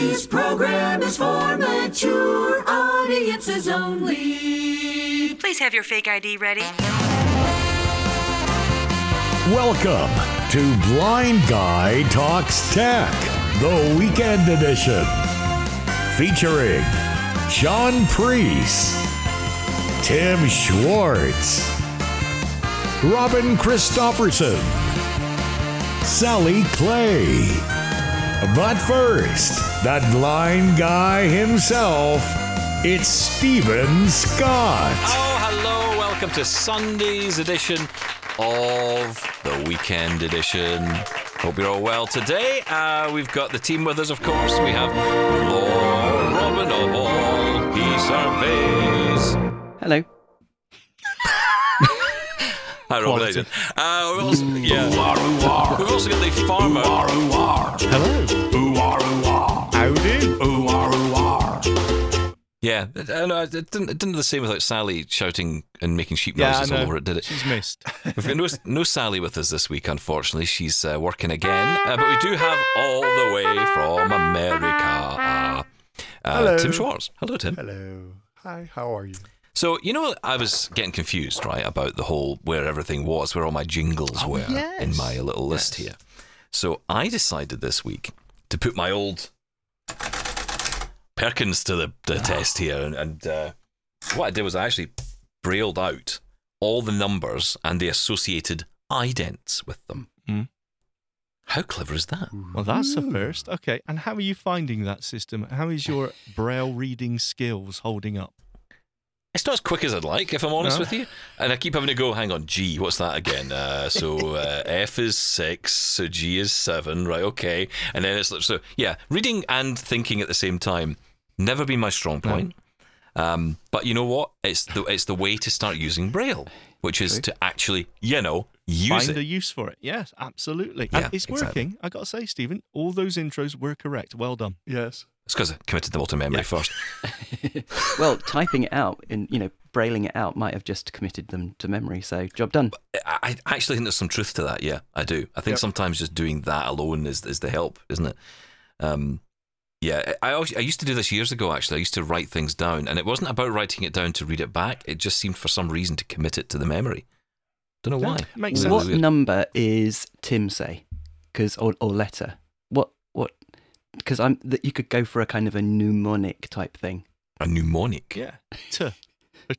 This program is for mature audiences only. Please have your fake ID ready. Welcome to Blind Guy Talks Tech, the weekend edition. Featuring Shaun Preece, Tim Schwartz, Robin Christopherson, Sally Clay. But first, that blind guy himself, it's Steven Scott. Oh, hello. Welcome to Sunday's edition of the Weekend Edition. Hope you're all well today. Uh, we've got the team with us, of course. We have Lord Robin of all he surveys. Hello. Hi, Robin. How you? Uh, we've also, yeah. We've also got the farmer. Yeah, I know, it didn't, it didn't do the same without Sally shouting and making sheep Yeah, noises all over it, did it? She's missed. We've got no, no Sally with us this week, unfortunately. She's uh, working again. Uh, but we do have all the way from America uh, uh, Hello. Tim Schwartz. Hello, Tim. Hello. Hi, how are you? So, you know, I was getting confused, right, about the whole where everything was, where all my jingles were in my little list here. So I decided this week to put my old Perkins to the, the test here. And, and uh, what I did was I actually brailled out all the numbers and the associated idents with them. Mm. How clever is that? Well, that's the first. Okay. And how are you finding that system? How is your braille reading skills holding up? It's not as quick as I'd like, if I'm honest No. with you. And I keep having to go, hang on, G, what's that again? Uh, so uh, F is six, so G is seven, right? Okay. And then it's like- so, yeah, reading and thinking at the same time, never been my strong point. Um, but you know what? It's the it's the way to start using Braille, which is to actually, you know, use Find it. a use for it. Yes, absolutely. Yeah, and it's exactly. working. I got to say, Steven, all those intros were correct. Well done. Yes. It's because I committed them all to memory Yeah. first. Well, typing it out and you know brailing it out might have just committed them to memory. So job done. I, I actually think there's some truth to that. Yeah, I do. I think Yep. sometimes just doing that alone is is the help, isn't it? Um, yeah, I, I always- I used to do this years ago. Actually, I used to write things down, and it wasn't about writing it down to read it back. It just seemed for some reason to commit it to the memory. Don't know Yeah, why. makes sense. What number is Tim say? Because or, or letter? What what? Because I'm that you could go for a kind of a mnemonic type thing. A mnemonic. Yeah. T.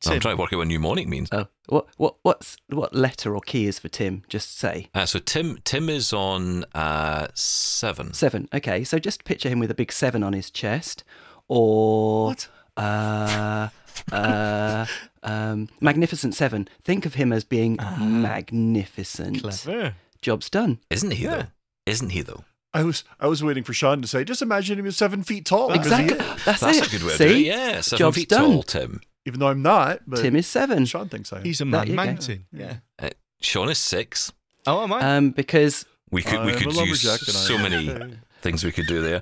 For I'm trying to work out what mnemonic means. Oh, what what what's what letter or key is for Tim? Just say Uh, so Tim Tim is on uh, seven. seven. Okay, so just picture him with a big seven on his chest, or What? uh, uh, um, magnificent seven. Think of him as being magnificent. Clever. Job's done. Isn't he Yeah. though? Isn't he though? I was I was waiting for Shaun to say, just imagine him as seven feet tall. Exactly. That's, That's it. a good way See? to do it. Yeah, seven Job's feet done. tall, Tim. even though I'm not, but Tim is seven. Shaun thinks I am. He's a man mountain. Yeah. Uh, Sean is six. Oh, am I? Um, because We could we I'm could use lumberjack and I so many things we could do there.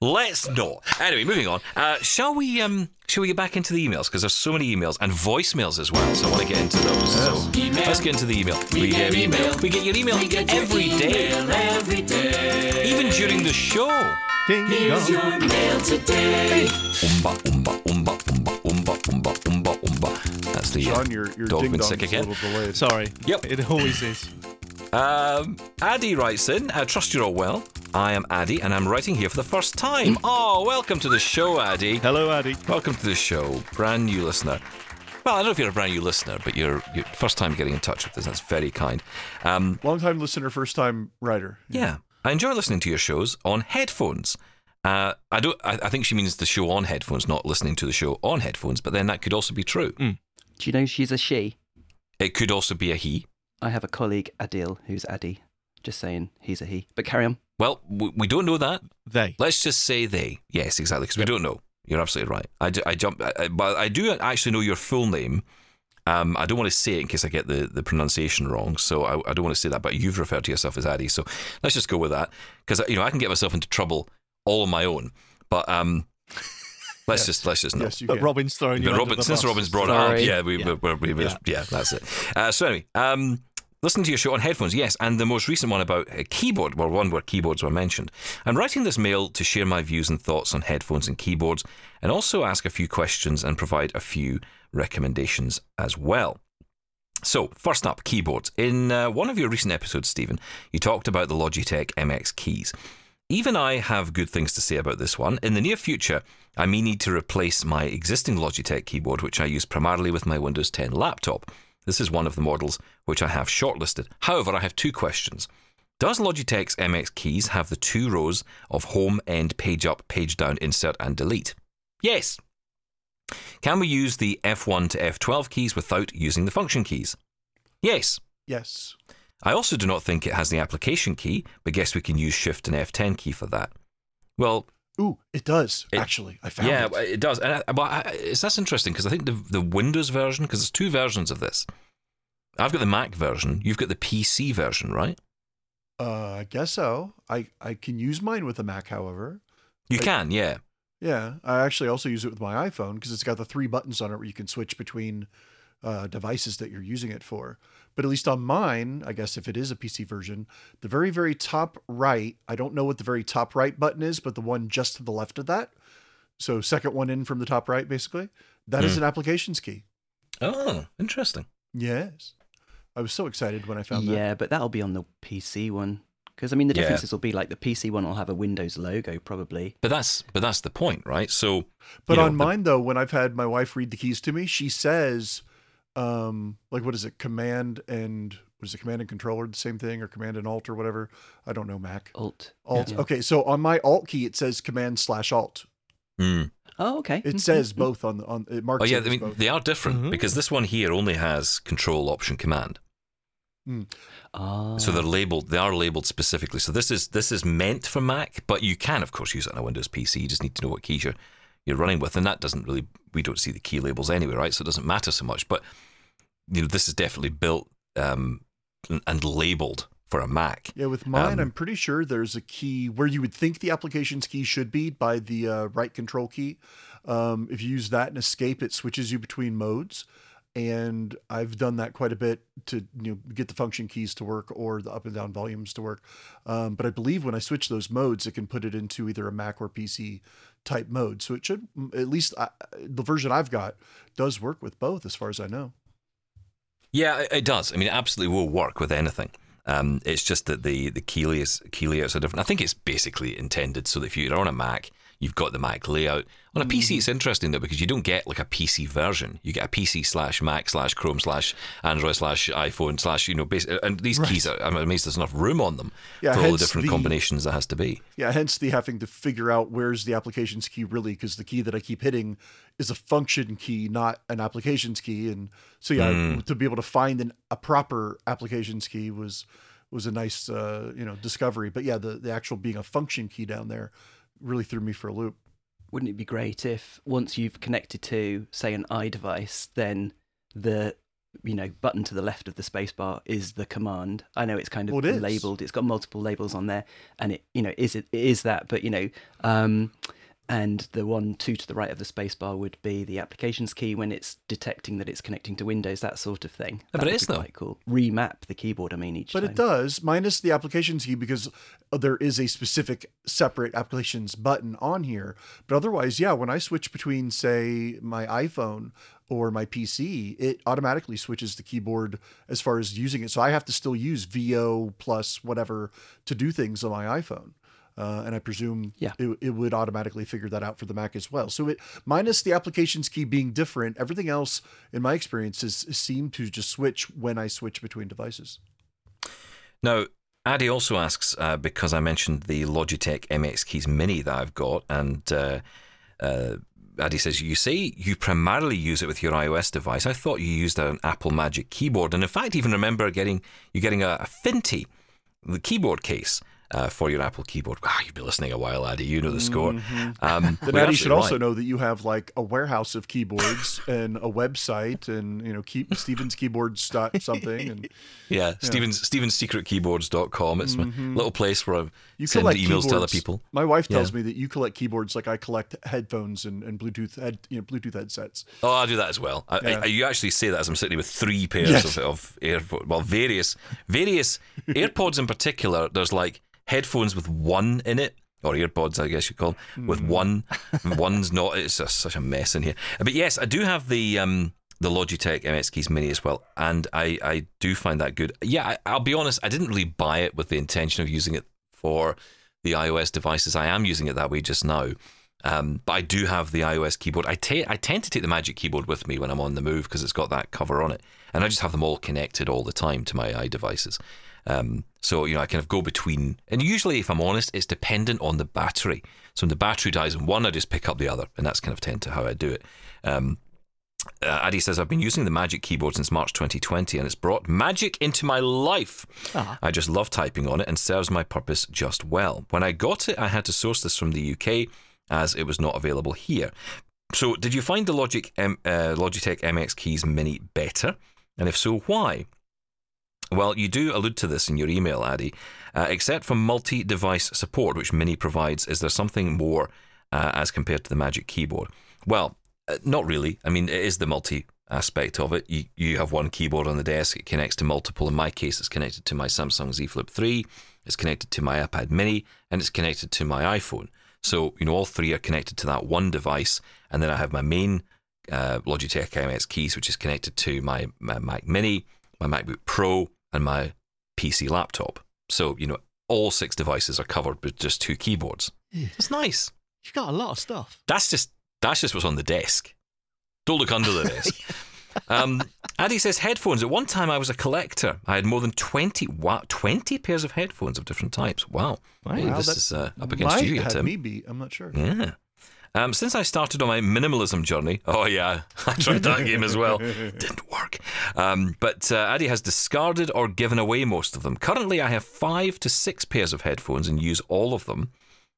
Let's not. Anyway, moving on. Uh, shall we? Um, shall we get back into the emails because there's so many emails and voicemails as well. So I want to get into those. So let's get into the email. We, get email. We get your email every day, every day. even during the show. Ding Here's dong. your mail today. Umba umba umba umba umba umba umba umba. That's the uh, Shaun, your your dog ding been dong sick is a again. little delayed. Sorry. Yep. It always is. Um, Addy writes in, I trust you're all well. I am Addy, and I'm writing here for the first time. Oh, welcome to the show, Addy. Hello, Addy. Welcome to the show, brand new listener. Well, I don't know if you're a brand new listener, but you're, you're first time getting in touch with us. That's very kind. Um, Long time listener, first time writer. yeah, I enjoy listening to your shows on headphones. Uh, I don't. I, I think she means the show on headphones, not listening to the show on headphones. But then that could also be true. do you know she's a she? It could also be a he. I have a colleague, Adil, who's Addy. Just saying, he's a he. But carry on. Well, we, we don't know that. They. Let's just say they. Yes, exactly, because we don't know. You're absolutely right. I, ju- I jump, I, I- but I do actually know your full name. Um, I don't want to say it in case I get the, the pronunciation wrong, so I, I don't want to say that. But you've referred to yourself as Addy, so let's just go with that because you know I can get myself into trouble all on my own. But um, let's just let's just know. Yes, you But can. Robin's throwing you But under Robin, the since bus. Robin's brought it up, yeah, we, Yeah. we, we, we, Yeah. yeah. that's it. Uh, so anyway, um, Listening to your show on headphones, yes, and the most recent one about a keyboard, well, one where keyboards were mentioned. I'm writing this mail to share my views and thoughts on headphones and keyboards, and also ask a few questions and provide a few recommendations as well. So, first up, keyboards. In uh, one of your recent episodes, Steven, you talked about the Logitech MX keys. Even I have good things to say about this one. In the near future, I may need to replace my existing Logitech keyboard, which I use primarily with my Windows 10 laptop. This is one of the models which I have shortlisted. However, I have two questions. Does Logitech's MX keys have the two rows of home, end, page up, page down, insert, and delete? Yes. Can we use the F1 to F12 keys without using the function keys? Yes. Yes. I also do not think it has the application key, but guess we can use Shift and F10 key for that. Well, Ooh, it does It- actually. I found it. yeah, it. it does. And I, but I, it's that's interesting because I think the the Windows version, because there's two versions of this. I've got the Mac version. You've got the PC version, right? Uh, I guess so. I I can use mine with a Mac, however. You I- can, yeah. Yeah, I actually also use it with my iPhone because it's got the three buttons on it where you can switch between uh, devices that you're using it for. But at least on mine, I guess if it is a PC version, the very, very top right, I don't know what the very top right button is, but the one just to the left of that. So, second one in from the top right, basically, that is Hmm. an applications key. Oh, interesting. Yes. I was so excited when I found that. yeah, but that'll be on the PC one. Because I mean, the Yeah. differences will be like the PC one will have a Windows logo probably. But that's but that's the point, right? So, But you know, on the- mine though, when I've had my wife read the keys to me, she says, um, like what is it, command and what is it, command and controller, the same thing, or command and alt or whatever. I don't know Mac. Alt. Alt. Yeah. Okay, so on my alt key it says command slash alt. Hmm. Oh, okay. It Mhm, says mhm. both on the on it marks. oh yeah, I mean both. they are different Mhm. because this one here only has Control Option Command. Ah. So they're labeled. They are labeled specifically. So this is this is meant for Mac, but you can of course use it on a Windows PC. You just need to know what keys you're you're running with, and that doesn't really. We don't see the key labels anyway, right? So it doesn't matter so much. But you know, this is definitely built um, and- labeled for a Mac. Yeah, with mine, Um, I'm pretty sure there's a key where you would think the applications key should be by the uh, right control key. Um, if you use that and escape, it switches you between modes. And I've done that quite a bit to you know get the function keys to work or the up and down volumes to work. Um, but I believe when I switch those modes, it can put it into either a Mac or PC type mode. So it should at least uh, the version I've got does work with both, as far as I know. Yeah, it, does. I mean, it absolutely will work with anything. Um, it's just that the the key layouts, key layouts are different. I think it's basically intended so that if you're on a Mac, you've got the Mac layout. On a PC, it's interesting though because you don't get like a PC version. You get a PC slash Mac slash Chrome slash Android slash iPhone slash you know, bas- and these keys. Are, I'm amazed there's enough room on them Yeah, for all the different the- combinations that has to be. Yeah, hence the having to figure out where's the applications key really, because the key that I keep hitting is a function key, not an applications key. And so yeah, Mm. to be able to find an, a proper applications key was was a nice uh, you know discovery. But yeah, the the actual being a function key down there really threw me for a loop. Wouldn't it be great if once you've connected to, say, an iDevice, then the you know button to the left of the spacebar is the command. I know it's kind of Well, it labeled. It's got multiple labels on there, and it you know is it, it is that, but you know, um, and the one two to the right of the spacebar would be the applications key when it's detecting that it's connecting to Windows, that sort of thing. but That it would is, be though. quite cool. Remap the keyboard. I mean, each But time. it does, minus the applications key because uh, there is a specific separate applications button on here. But otherwise, yeah, when I switch between, say, my iPhone or my PC, it automatically switches the keyboard as far as using it. So I have to still use VO plus whatever to do things on my iPhone. Uh, and I presume Yeah. it, it would automatically figure that out for the Mac as well. So it minus the applications key being different, everything else in my experience is, is seemed to just switch when I switch between devices. Now, Addy also asks uh, because I mentioned the Logitech MX Keys Mini that I've got, and uh, uh, Addy says you say you primarily use it with your iOS device. I thought you used an Apple Magic keyboard, and in fact, even remember getting you getting a, a Fintie, the keyboard case. Uh, for your Apple keyboard. Ah, you've been listening a while, Addy. You know the score. Um, Then Addy should absolutely also know that you have like a warehouse of keyboards and a website and you know keep Stevens keyboards dot something and Yeah, Stevens StevensSecretKeyboards.com. It's my little place where I Mm-hmm. you send emails keyboards. to other people. My wife Yeah. tells me that you collect keyboards like I collect headphones and, and Bluetooth head you know Bluetooth headsets. Oh, I do that as well. I, Yeah. I, you actually say that as I'm sitting here with three pairs Yes. of, of AirPods. Well, various, various AirPods in particular. There's like headphones with one in it, or earbuds, I guess you call them, with Hmm. one. One's not. It's just such a mess in here. But yes, I do have the um, the Logitech MX Keys Mini as well, and I I do find that good. Yeah, I, I'll be honest. I didn't really buy it with the intention of using it for the iOS devices. I am using it that way just now. Um, but I do have the iOS keyboard. I ta- I tend to take the Magic Keyboard with me when I'm on the move because it's got that cover on it, and I just have them all connected all the time to my iDevices. Um, so you know, I kind of go between, and usually, if I'm honest, it's dependent on the battery. So when the battery dies in one, I just pick up the other, and that's kind of tend to how I do it. Um, uh, Addy says, I've been using the Magic keyboard since March 2020 and it's brought magic into my life. I just love typing on it and serves my purpose just well. When I got it, I had to source this from the UK as it was not available here. So, did you find the Logic M- uh, Logitech MX Keys Mini better? And if so, why? Well, you do allude to this in your email, Addy. Uh, except for multi device support, which Mini provides, is there something more uh, as compared to the Magic Keyboard? Well, uh, not really. I mean, it is the multi aspect of it. You, you have one keyboard on the desk, it connects to multiple. In my case, it's connected to my Samsung Z Flip 3, it's connected to my iPad mini, and it's connected to my iPhone. So, you know, all three are connected to that one device. And then I have my main uh, Logitech MX keys, which is connected to my, my Mac mini, my MacBook Pro, and my PC laptop. So, you know, all six devices are covered with just two keyboards. It's nice. You've got a lot of stuff. That's just that's just what's on the desk. Don't look under the desk. Um, Addy says headphones. At one time, I was a collector. I had more than twenty wow, twenty pairs of headphones of different types. Wow, Hey, Wow, this is uh, up against Might you, have Tim. beat. I'm not sure. Yeah. Um, since I started on my minimalism journey, oh yeah, I tried that game as well. Didn't work. Um, but uh, Addy has discarded or given away most of them. Currently, I have five to six pairs of headphones and use all of them.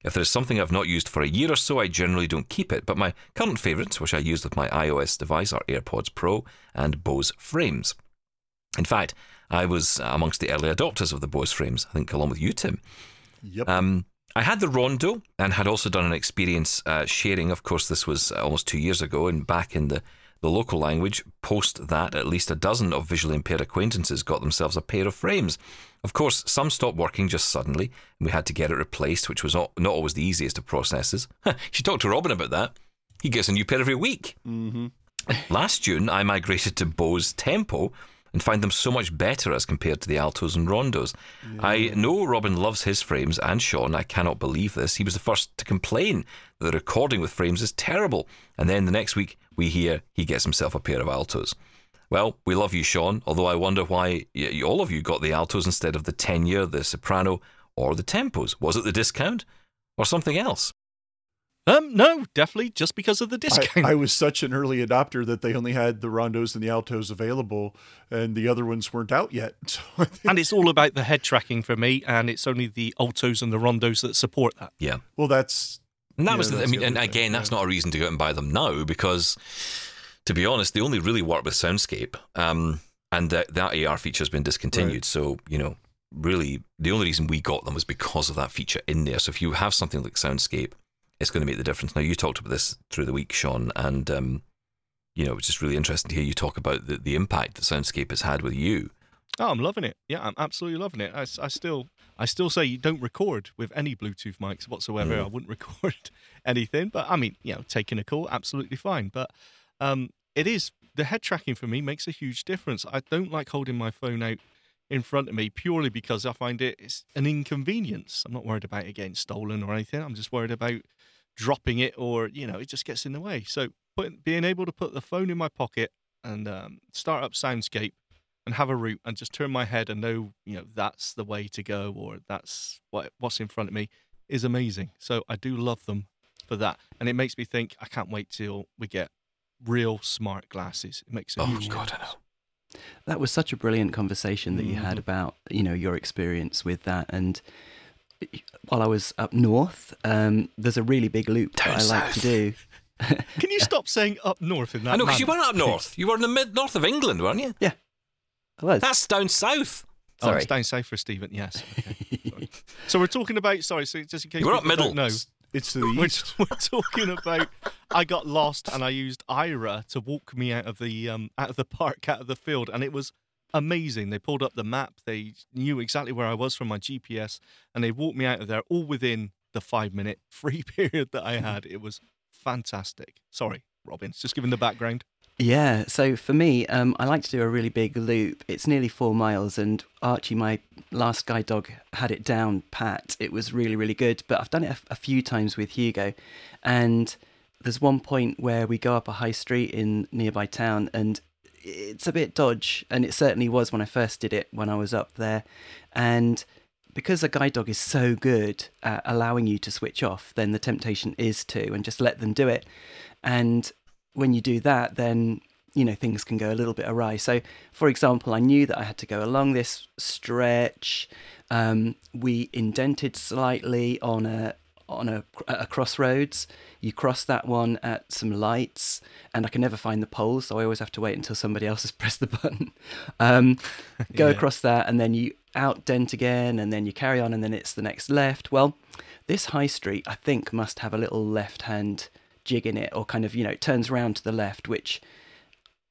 If there is something I've not used for a year or so, I generally don't keep it. But my current favourites, which I use with my iOS device, are AirPods Pro and Bose frames. In fact, I was amongst the early adopters of the Bose frames, I think, along with you, Tim. Yep. Um, I had the Rondo and had also done an experience uh, sharing. Of course, this was almost two years ago, and back in the, the local language, post that, at least a dozen of visually impaired acquaintances got themselves a pair of frames. Of course, some stopped working just suddenly, and we had to get it replaced, which was not, not always the easiest of processes. you should talk to Robin about that. He gets a new pair every week. Mm-hmm. Last June, I migrated to Bose Tempo and find them so much better as compared to the Altos and Rondos. I know Robin loves his frames, and Shaun, I cannot believe this. He was the first to complain that the recording with frames is terrible, and then the next week we hear he gets himself a pair of Altos. Well, we love you, Shaun, although I wonder why all of you got the Altos instead of the Tenor, the Soprano, or the Tempos. Was it the discount or something else? Um, no, definitely just because of the I, discount. I was such an early adopter that they only had the rondos and the altos available, and the other ones weren't out yet. So think, and it's all about the head tracking for me, and it's only the altos and the rondos that support that. Yeah. well, that's And that Yeah, was, the, I mean, the and other thing, again, that's yeah. not a reason to go out and buy them now because, to be honest, they only really work with Soundscape, um, and that, that AR feature has been discontinued. Right. So you know, really, the only reason we got them was because of that feature in there. So if you have something like Soundscape, it's going to make the difference. Now you talked about this through the week, Shaun, and um, you know, it's just really interesting to hear you talk about the, the impact that Soundscape has had with you. Oh, I'm loving it. Yeah, I'm absolutely loving it. I, I still, I still say you don't record with any Bluetooth mics whatsoever. Mm. I wouldn't record anything, but I mean, you know, taking a call, absolutely fine. But um, it is the head tracking for me makes a huge difference. I don't like holding my phone out in front of me purely because I find it it's an inconvenience. I'm not worried about it getting stolen or anything. I'm just worried about dropping it or you know it just gets in the way. So put, being able to put the phone in my pocket and um, start up Soundscape and have a route and just turn my head and know you know that's the way to go or that's what what's in front of me is amazing. So I do love them for that, and it makes me think I can't wait till we get real smart glasses. It makes a Oh huge God, I know. That was such a brilliant conversation that you had Mhm. about you know your experience with that, and while I was up north, um, there's a really big loop Down that I like to do. Can you stop saying up north in that? I know because you manner? weren't up north. You were in the mid north of England, weren't you? Yeah, I was. That's down south. Oh, Sorry. it's down south for Steven. Yes. Okay. So we're talking about. Sorry. So just in case You were up middle. don't know, It's to the we're, east. we're talking about. I got lost and I used Aira to walk me out of the um, out of the park, out of the field, and it was amazing. They pulled up the map. They knew exactly where I was from my GPS, and they walked me out of there all within the five minute free period that I had. It was fantastic. Sorry, Robin. Just giving the background. Yeah, so for me, um, I like to do a really big loop. It's nearly four miles, and Archie, my last guide dog, had it down pat. It was really, really good. But I've done it a, a few times with Hugo, and there's one point where we go up a high street in nearby town, and it's a bit dodge, and it certainly was when I first did it when I was up there, and because a guide dog is so good at allowing you to switch off, then the temptation is to, and just let them do it. And when you do that, then you know things can go a little bit awry. So, for example, I knew that I had to go along this stretch. Um, we indented slightly on a on a, a crossroads. You cross that one at some lights, and I can never find the pole, so I always have to wait until somebody else has pressed the button. Um, go Yeah. across that, and then you out dent again, and then you carry on, and then it's the next left. Well, this high street, I think, must have a little left hand jig in it, or kind of, you know, it turns around to the left, which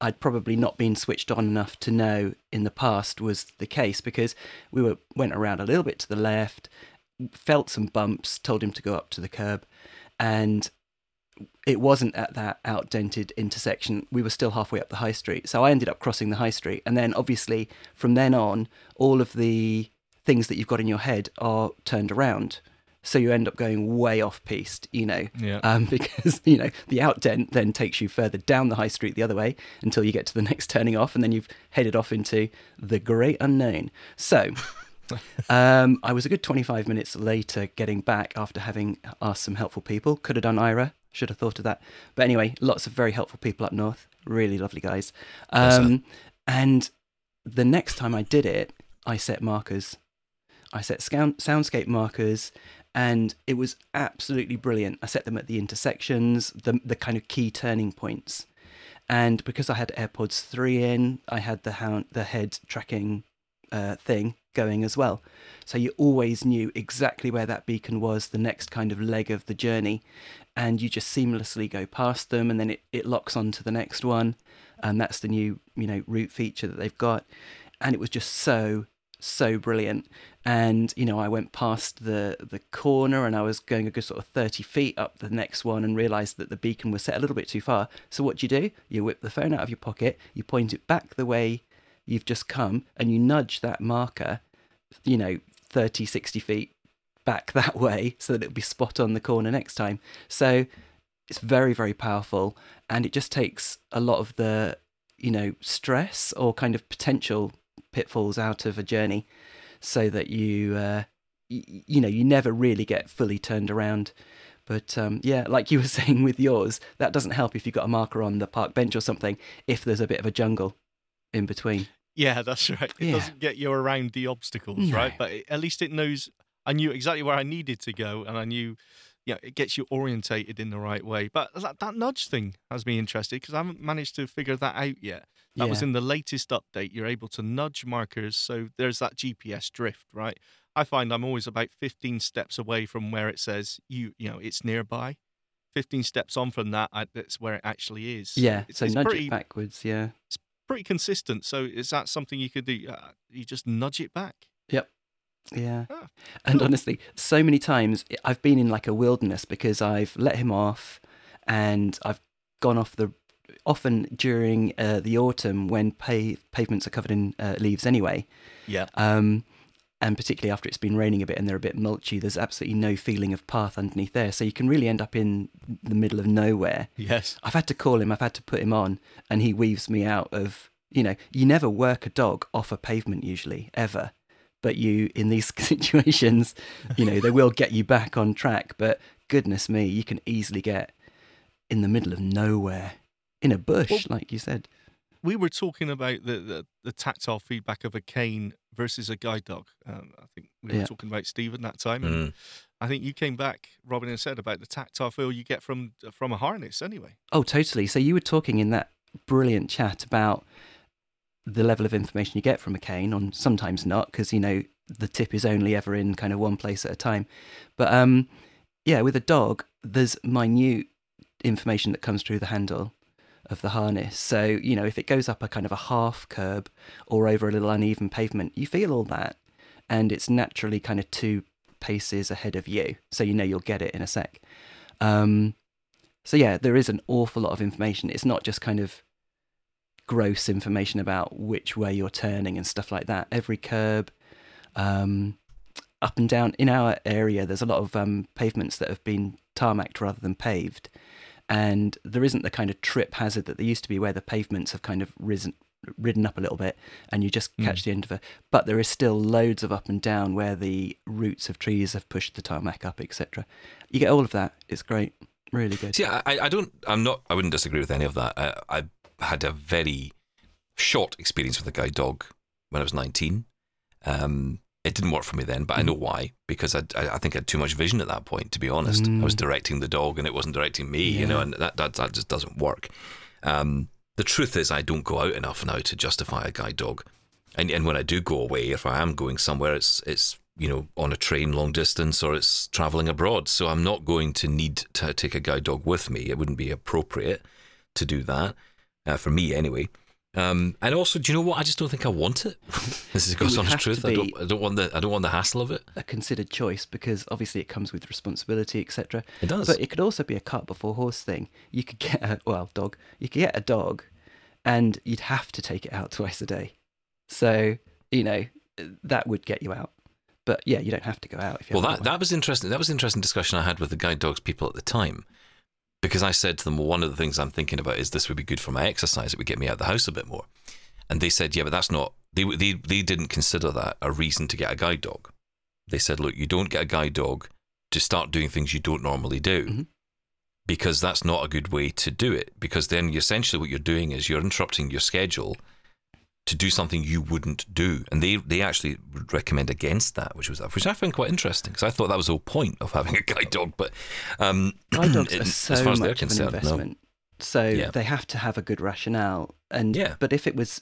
I'd probably not been switched on enough to know in the past was the case because we were went around a little bit to the left, felt some bumps, told him to go up to the curb, and it wasn't at that outdented intersection. We were still halfway up the high street, so I ended up crossing the high street, and then obviously from then on, all of the things that you've got in your head are turned around. So you end up going way off piste, you know, Yeah. um, because you know the outdent then takes you further down the high street the other way until you get to the next turning off, and then you've headed off into the great unknown. So um, I was a good 25 minutes later getting back after having asked some helpful people. Could have done Aira, should have thought of that. But anyway, lots of very helpful people up north, really lovely guys. Um, and the next time I did it, I set markers. I set soundscape markers, and it was absolutely brilliant. I set them at the intersections, the the kind of key turning points, and because I had AirPods three in, I had the hound, the head tracking uh, thing going as well. So you always knew exactly where that beacon was, the next kind of leg of the journey, and you just seamlessly go past them, and then it, it locks on to the next one, and that's the new you know route feature that they've got, and it was just so so brilliant. And you know, I went past the the corner, and I was going a good sort of thirty feet up the next one, and realised that the beacon was set a little bit too far. So what do you do? You whip the phone out of your pocket, you point it back the way you've just come, and you nudge that marker, you know, 30, 60 feet back that way, so that it'll be spot on the corner next time. So it's very, very powerful, and it just takes a lot of the you know stress or kind of potential pitfalls out of a journey so that you uh, y- you know you never really get fully turned around but um, yeah like you were saying with yours that doesn't help if you've got a marker on the park bench or something if there's a bit of a jungle in between Yeah, that's right. It Yeah. doesn't get you around the obstacles, No. right? But it, at least it knows. I knew exactly where I needed to go, and I knew, yeah, it gets you orientated in the right way. But that, that nudge thing has me interested because I haven't managed to figure that out yet. That was in the latest update. You're able to nudge markers, so there's that GPS drift, right? I find I'm always about 15 steps away from where it says you, you know, it's nearby. 15 steps on from that, I, that's where it actually is. yeah it's, so it's nudge pretty, it backwards yeah pretty consistent. So is that something you could do? Uh, you just nudge it back. Yep. Yeah. Ah, and honestly, so many times I've been in like a wilderness because I've let him off and I've gone off the often during uh, the autumn when pave, pavements are covered in uh, leaves anyway. Yeah. Um, and particularly after it's been raining a bit and they're a bit mulchy, there's absolutely no feeling of path underneath there. So you can really end up in the middle of nowhere. Yes. I've had to call him, I've had to put him on, and he weaves me out of, you know, you never work a dog off a pavement usually, ever. But you, in these situations, you know, they will get you back on track. But goodness me, you can easily get in the middle of nowhere, in a bush, Well- like you said. We were talking about the, the, the tactile feedback of a cane versus a guide dog. Um, I think we were Yeah. talking about Steven that time, and Mm. I think you came back, Robin, and said about the tactile feel you get from from a harness. Anyway, Oh, totally. So you were talking in that brilliant chat about the level of information you get from a cane, on sometimes not, because you know the tip is only ever in kind of one place at a time. But um, yeah, with a dog, there's minute information that comes through the handle of the harness. So you know if it goes up a kind of a half curb or over a little uneven pavement, you feel all that, and it's naturally kind of two paces ahead of you, so you know you'll get it in a sec. Um, so yeah, there is an awful lot of information. It's not just kind of gross information about which way you're turning and stuff like that. Every curb, um, up and down in our area, there's a lot of um, pavements that have been tarmacked rather than paved, and there isn't the kind of trip hazard that there used to be, where the pavements have kind of risen, ridden up a little bit, and you just catch the end of it. But there is still loads of up and down where the roots of trees have pushed the tarmac up, etc. You get all of that. It's great, really good. See, I, I don't, I'm not, I wouldn't disagree with any of that. I, I had a very short experience with a guide dog when I was 19. Um, it didn't work for me then, but I know why. Because I, I, think I had too much vision at that point. To be honest, I was directing the dog, and it wasn't directing me. You know, and that, that that just doesn't work. Um, the truth is, I don't go out enough now to justify a guide dog. And and when I do go away, if I am going somewhere, it's it's you know on a train long distance or it's traveling abroad. So I'm not going to need to take a guide dog with me. It wouldn't be appropriate to do that uh, for me anyway. Um, and also, do you know what? I just don't think I want it. this is God's honest truth. I don't. I don't want the. I don't want the hassle of it. a considered choice because obviously it comes with responsibility, etc. It does. But it could also be a cart before horse thing. You could get a well dog. You could get a dog, and you'd have to take it out twice a day. So you know that would get you out. But yeah, you don't have to go out if you. Well, that, one. that was interesting. That was an interesting discussion I had with the guide dogs people at the time, because I said to them, well, one of the things I'm thinking about is this would be good for my exercise. It would get me out of the house a bit more. And they said, yeah, but that's not. They they they didn't consider that a reason to get a guide dog. They said, look, you don't get a guide dog to start doing things you don't normally do. Mhm. Because that's not a good way to do it. Because then essentially what you're doing is you're interrupting your schedule to do something you wouldn't do. And they, they actually would recommend against that, which was which I found quite interesting because I thought that was the whole point of having a guide dog. But um, guide dogs are as so far as they're much of an concerned, no. investment. So Yeah. they have to have a good rationale. And Yeah. but if it was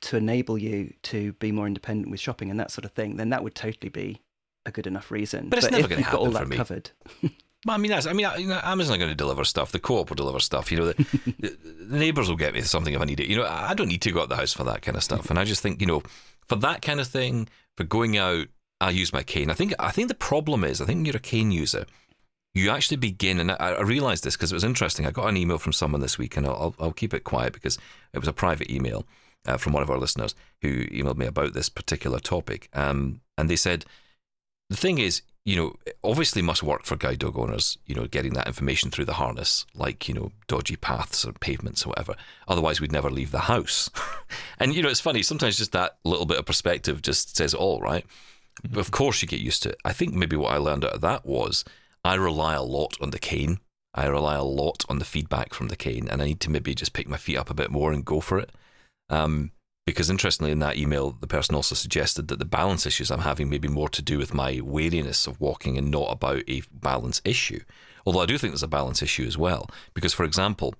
to enable you to be more independent with shopping and that sort of thing, then that would totally be a good enough reason. But it's never gonna you've got all happen for that me. covered. I mean, that's, I mean, Amazon are going to deliver stuff. The co-op will deliver stuff. You know, the, the, neighbours will get me something if I need it. You know, I don't need to go out the house for that kind of stuff. And I just think, you know, for that kind of thing, for going out, I use my cane. I think, I think the problem is, I think you're a cane user, you actually begin, and I, I realised this because it was interesting. I got an email from someone this week, and I'll, I'll, I'll keep it quiet because it was a private email uh, from one of our listeners who emailed me about this particular topic. Um, and they said, the thing is, you know, obviously must work for guide dog owners, you know, getting that information through the harness, like, you know, dodgy paths or pavements or whatever. Otherwise, we'd never leave the house. and, you know, it's funny, sometimes just that little bit of perspective just says it all, right? But of course, you get used to it. I think maybe what I learned out of that was I rely a lot on the cane. I rely a lot on the feedback from the cane, and I need to maybe just pick my feet up a bit more and go for it. Um, because interestingly, in that email, the person also suggested that the balance issues I'm having may be more to do with my wariness of walking and not about a balance issue. Although I do think there's a balance issue as well. Because, for example,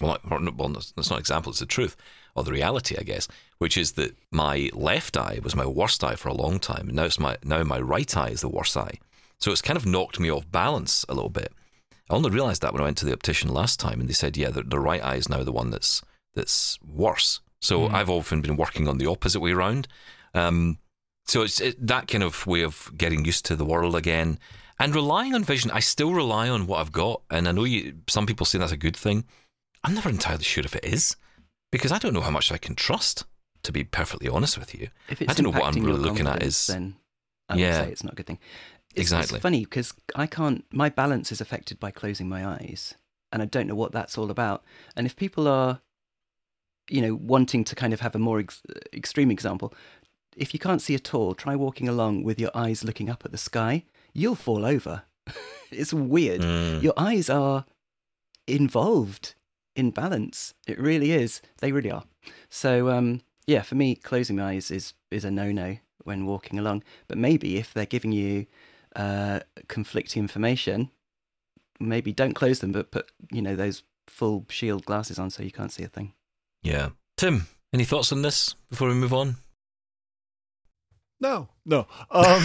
well, well that's not an example, it's the truth, or the reality, I guess, which is that my left eye was my worst eye for a long time. And now, it's my, now my right eye is the worst eye. So it's kind of knocked me off balance a little bit. I only realised that when I went to the optician last time, and they said, yeah, the, the right eye is now the one that's that's worse. So I've often been working on the opposite way around. Um, so it's it, that kind of way of getting used to the world again and relying on vision. I still rely on what I've got, and I know you. Some people say that's a good thing. I'm never entirely sure if it is because I don't know how much I can trust. To be perfectly honest with you, If it's I don't know what I'm really looking at. Is then I Yeah. would say it's not a good thing. It's, Exactly. It's funny because I can't. My balance is affected by closing my eyes, and I don't know what that's all about. And if people are, you know, wanting to kind of have a more ex- extreme example, if you can't see at all, try walking along with your eyes looking up at the sky. You'll fall over. it's weird. Mm. Your eyes are involved in balance. It really is. They really are. So um, yeah, for me, closing my eyes is is a no no when walking along. But maybe if they're giving you uh, conflicting information, maybe don't close them, but put you know those full shield glasses on so you can't see a thing. Yeah. Tim, any thoughts on this before we move on? No, no. Um,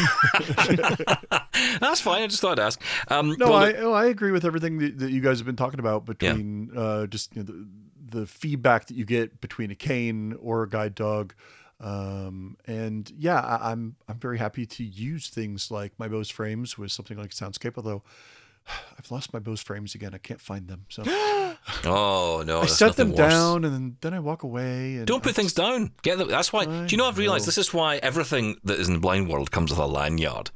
That's fine. I just thought I'd ask. Um, no, I, oh, I agree with everything that, that you guys have been talking about between uh, just you know, the, the feedback that you get between a cane or a guide dog. Um, and yeah, I, I'm I'm very happy to use things like my Bose frames with something like Soundscape. Although I've lost my Bose frames again, I can't find them. So oh no, I set them worse. down and then, then I walk away. And Don't put I things just- down. Get them. That's why. I do you know? I've realised know. this is why everything that is in the blind world comes with a lanyard.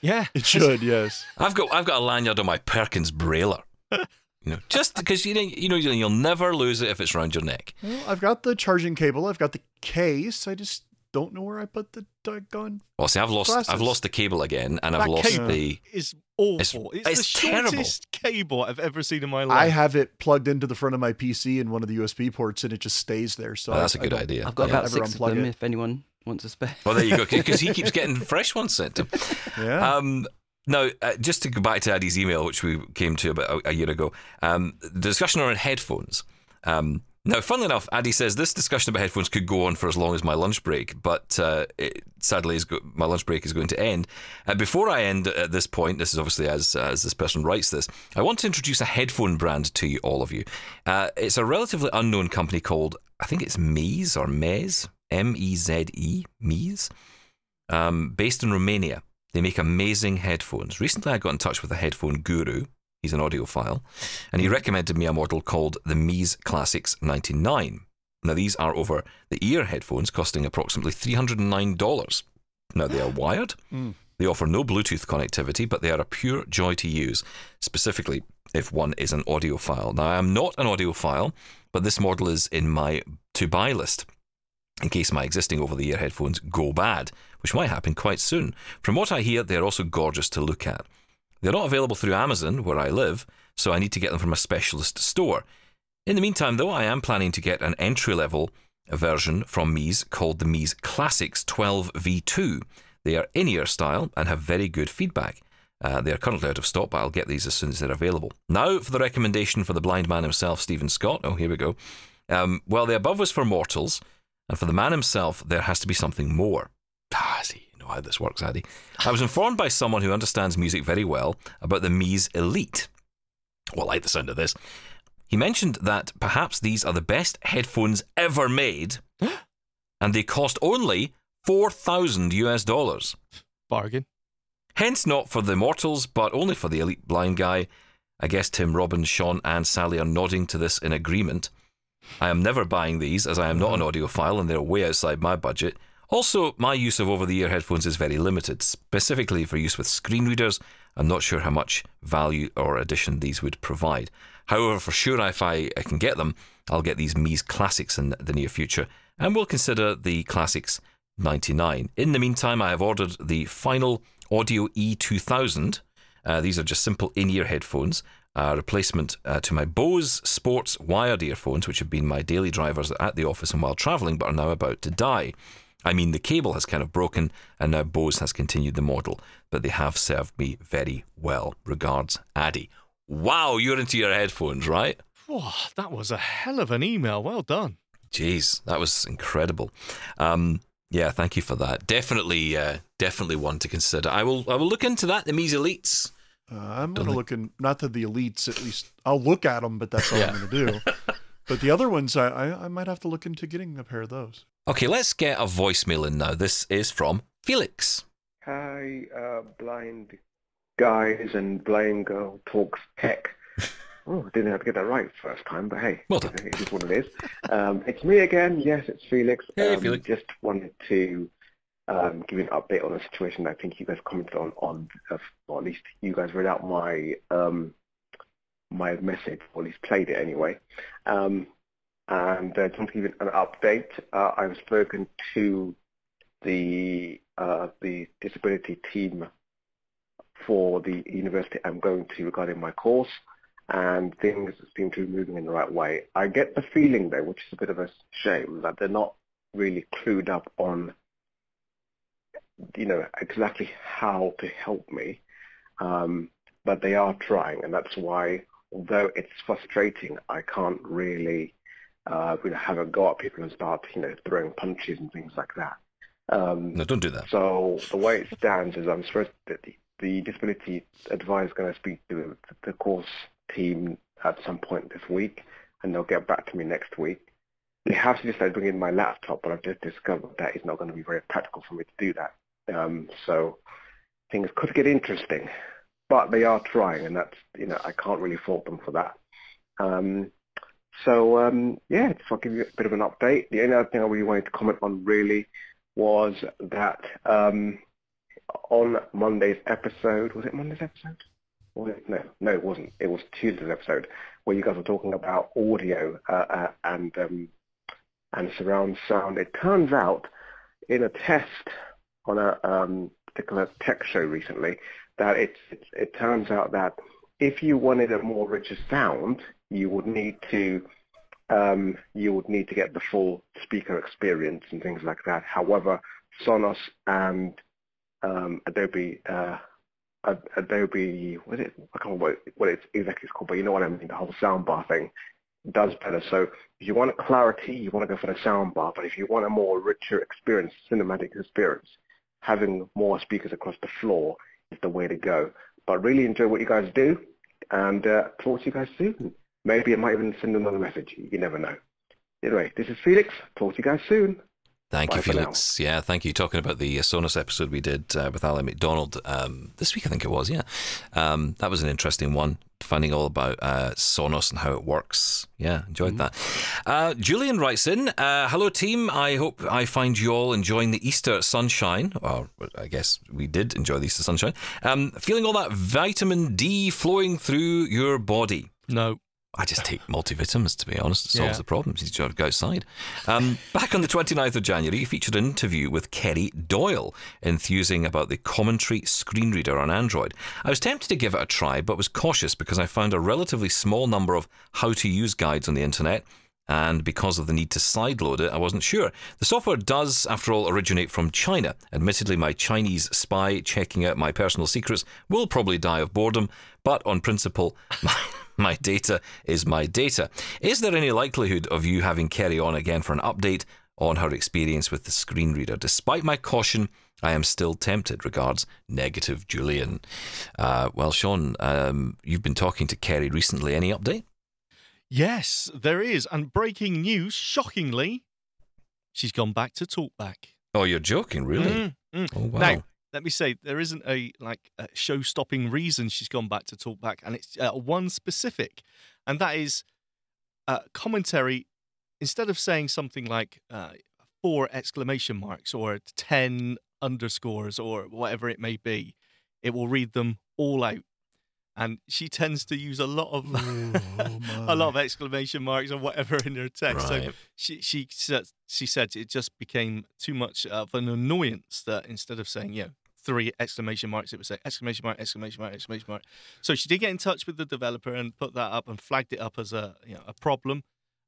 Yeah. It should, yes. I've got I've got a lanyard on my Perkins brailer. you know, just because you know, you know you'll never lose it if it's round your neck. Well, I've got the charging cable. I've got the case. I just don't know where I put the doggone. Well, see, I've lost I've lost the cable again, and I've That lost cable the. is awful. It's, it's the terrible. shortest cable I've ever seen in my life. I have it plugged into the front of my PC in one of the USB ports, and it just stays there. So Oh, that's I- a I good idea. I've got Yeah. about Never six of them it. if anyone wants a spare. Well, there you go, because he keeps getting fresh ones sent to him. Yeah. Um, now, uh, just to go back to Addy's email, which we came to about a, a year ago, um, the discussion around headphones. Um, now, funnily enough, Addy says this discussion about headphones could go on for as long as my lunch break, but uh, it, sadly, go- my lunch break is going to end. Uh, before I end at this point, this is obviously as as this person writes this, I want to introduce a headphone brand to you, all of you. Uh, it's a relatively unknown company called, I think it's Meze or Mez, M E Z E, Meze um, based in Romania. They make amazing headphones. Recently, I got in touch with a headphone guru. He's an audiophile, and he recommended me a model called the Meze Classics 99. Now, these are over the ear headphones costing approximately $309. Now, they are wired. Hmm. They offer no Bluetooth connectivity, but they are a pure joy to use, specifically if one is an audiophile. Now, I am not an audiophile, but this model is in my to buy list in case my existing over the ear headphones go bad, which might happen quite soon. From what I hear, they're also gorgeous to look at. They're not available through Amazon, where I live, so I need to get them from a specialist store. In the meantime, though, I am planning to get an entry level version from Meze called the Meze Classics 12V2. They are in ear style and have very good feedback. Uh, they are currently out of stock, but I'll get these as soon as they're available. Now for the recommendation for the blind man himself, Steven Scott. Oh, here we go. Um, well, the above was for mortals, and for the man himself, there has to be something more. Ah, see, you know how this works, Addy. I was informed by someone who understands music very well about the Meze Elite. Well, I like the sound of this. He mentioned that perhaps these are the best headphones ever made, and they cost only 4,000 US dollars. Bargain. Hence, not for the mortals, but only for the elite blind guy. I guess Tim, Robin, Shaun, and Sally are nodding to this in agreement. I am never buying these as I am not an uh-huh. audiophile and they're way outside my budget. Also, my use of over the ear headphones is very limited, specifically for use with screen readers. I'm not sure how much value or addition these would provide. However, for sure, if I, I can get them, I'll get these Meze Classics in the near future and we'll consider the Classics 99. In the meantime, I have ordered the final Audio E2000. Uh, these are just simple in ear headphones, a replacement uh, to my Bose Sports wired earphones, which have been my daily drivers at the office and while traveling, but are now about to die. I mean, the cable has kind of broken, and now Bose has continued the model, but they have served me very well. Regards, Addy. Wow, you're into your headphones, right? Whoa, that was a hell of an email. Well done. Jeez, that was incredible. Um, yeah, thank you for that. Definitely, uh, definitely one to consider. I will, I will look into that. The Meze Elites. Uh, I'm going to look in, not to the elites, at least. I'll look at them, but that's all Yeah. I'm going to do. But the other ones, I, I, I might have to look into getting a pair of those. Okay, let's get a voicemail in now. This is from Felix. Hi, uh, blind guys and blind girl talks tech. Oh, I didn't have to get that right first time, but hey, Well done. it is what it is. Um, it's me again. Yes, it's Felix. Hey, um, Felix. Just wanted to um, give you an update on a situation that I think you guys commented on, on uh, or at least you guys read out my um, my message, or at least played it anyway. Um, and uh, just to give you an update. Uh, I've spoken to the uh, the disability team for the university I'm going to regarding my course, and things seem to be moving in the right way. I get the feeling though, which is a bit of a shame, that they're not really clued up on, you know, exactly how to help me. Um, but they are trying, and that's why, although it's frustrating, I can't really, uh, you know, have a go at people and start, you know, throwing punches and things like that. Um, No, don't do that. so the way it stands is I'm supposed that the, the disability advisor is going to speak to the course team at some point this week, and they'll get back to me next week. They have suggested I bring in my laptop, but I've just discovered that it's not going to be very practical for me to do that. Um, so things could get interesting, but they are trying, and that's you know I can't really fault them for that. Um, so um, yeah, just I'll give you a bit of an update. The only other thing I really wanted to comment on really was that um, on Monday's episode, was it Monday's episode? It? No, no, it wasn't. It was Tuesday's episode where you guys were talking about audio uh, uh, and um, and surround sound. It turns out in a test on a um, particular tech show recently that it's, it turns out that if you wanted a more richer sound, you would need to um, you would need to get the full speaker experience and things like that. However, Sonos and um, Dolby uh, Dolby what is it? I can't remember what, it's exactly called, but you know what I mean. The whole soundbar thing does better. So if you want clarity, you want to go for the soundbar. But if you want a more richer experience, cinematic experience, having more speakers across the floor is the way to go. But really enjoy what you guys do, and uh, talk to you guys soon. Maybe I might even send another message. You never know. Anyway, this is Felix. Talk to you guys soon. Thank Bye you, for now. Felix. Yeah, thank you. Talking about the uh, Sonos episode we did uh, with Ali McDonald um, this week, I think it was. Yeah, um, that was an interesting one. Finding all about uh, Sonos and how it works. Yeah, enjoyed that. Uh, Julian writes in, uh, "Hello team. I hope I find you all enjoying the Easter sunshine. Or I guess we did enjoy the Easter sunshine. Um, feeling all that vitamin D flowing through your body." No. I just take multivitamins, to be honest. It solves Yeah. the problems. He's got to go outside. Um, back on the 29th of January, he featured an interview with Kerry Doyle, enthusing about the commentary screen reader on Android. I was tempted to give it a try, but was cautious because I found a relatively small number of how to use guides on the internet. And because of the need to sideload it, I wasn't sure. The software does, after all, originate from China. Admittedly, my Chinese spy checking out my personal secrets will probably die of boredom, but on principle, my, my data is my data. Is there any likelihood of you having Kerry on again for an update on her experience with the screen reader? Despite my caution, I am still tempted. Regards, negative Julian. Uh, well, Shaun, um, you've been talking to Kerry recently. Any update? Yes, there is. And breaking news, shockingly, she's gone back to Talkback. Oh, you're joking, really? Mm, mm. Oh, wow. Now, let me say there isn't a like a show-stopping reason she's gone back to Talkback, and it's uh, one specific, and that is uh, commentary. Instead of saying something like uh, four exclamation marks or ten underscores or whatever it may be, it will read them all out. And she tends to use a lot of a lot of exclamation marks or whatever in her text. So she she said she said it just became too much of an annoyance that instead of saying you know three exclamation marks it would say exclamation mark exclamation mark exclamation mark. So she did get in touch with the developer and put that up and flagged it up as a you know a problem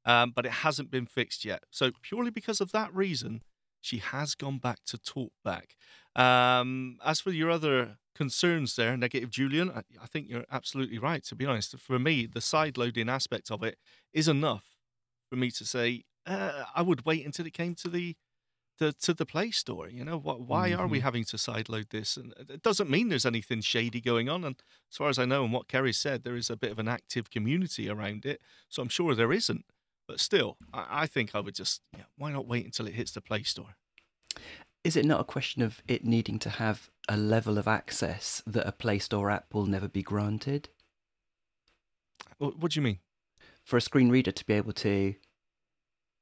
um, but it hasn't been fixed yet. So purely because of that reason she has gone back to talkback. Um, as for your other concerns there negative julian I, I think you're absolutely right to be honest for me the side loading aspect of it is enough for me to say uh, I would wait until it came to the to, to the Play Store. You know, what, why are we having to sideload this? And it doesn't mean there's anything shady going on. And as far as I know, and what Kerry said, there is a bit of an active community around it. So I'm sure there isn't. But still, I, I think I would just yeah, why not wait until it hits the Play Store? Is it not a question of it needing to have a level of access that a Play Store app will never be granted? What, what do you mean? For a screen reader to be able to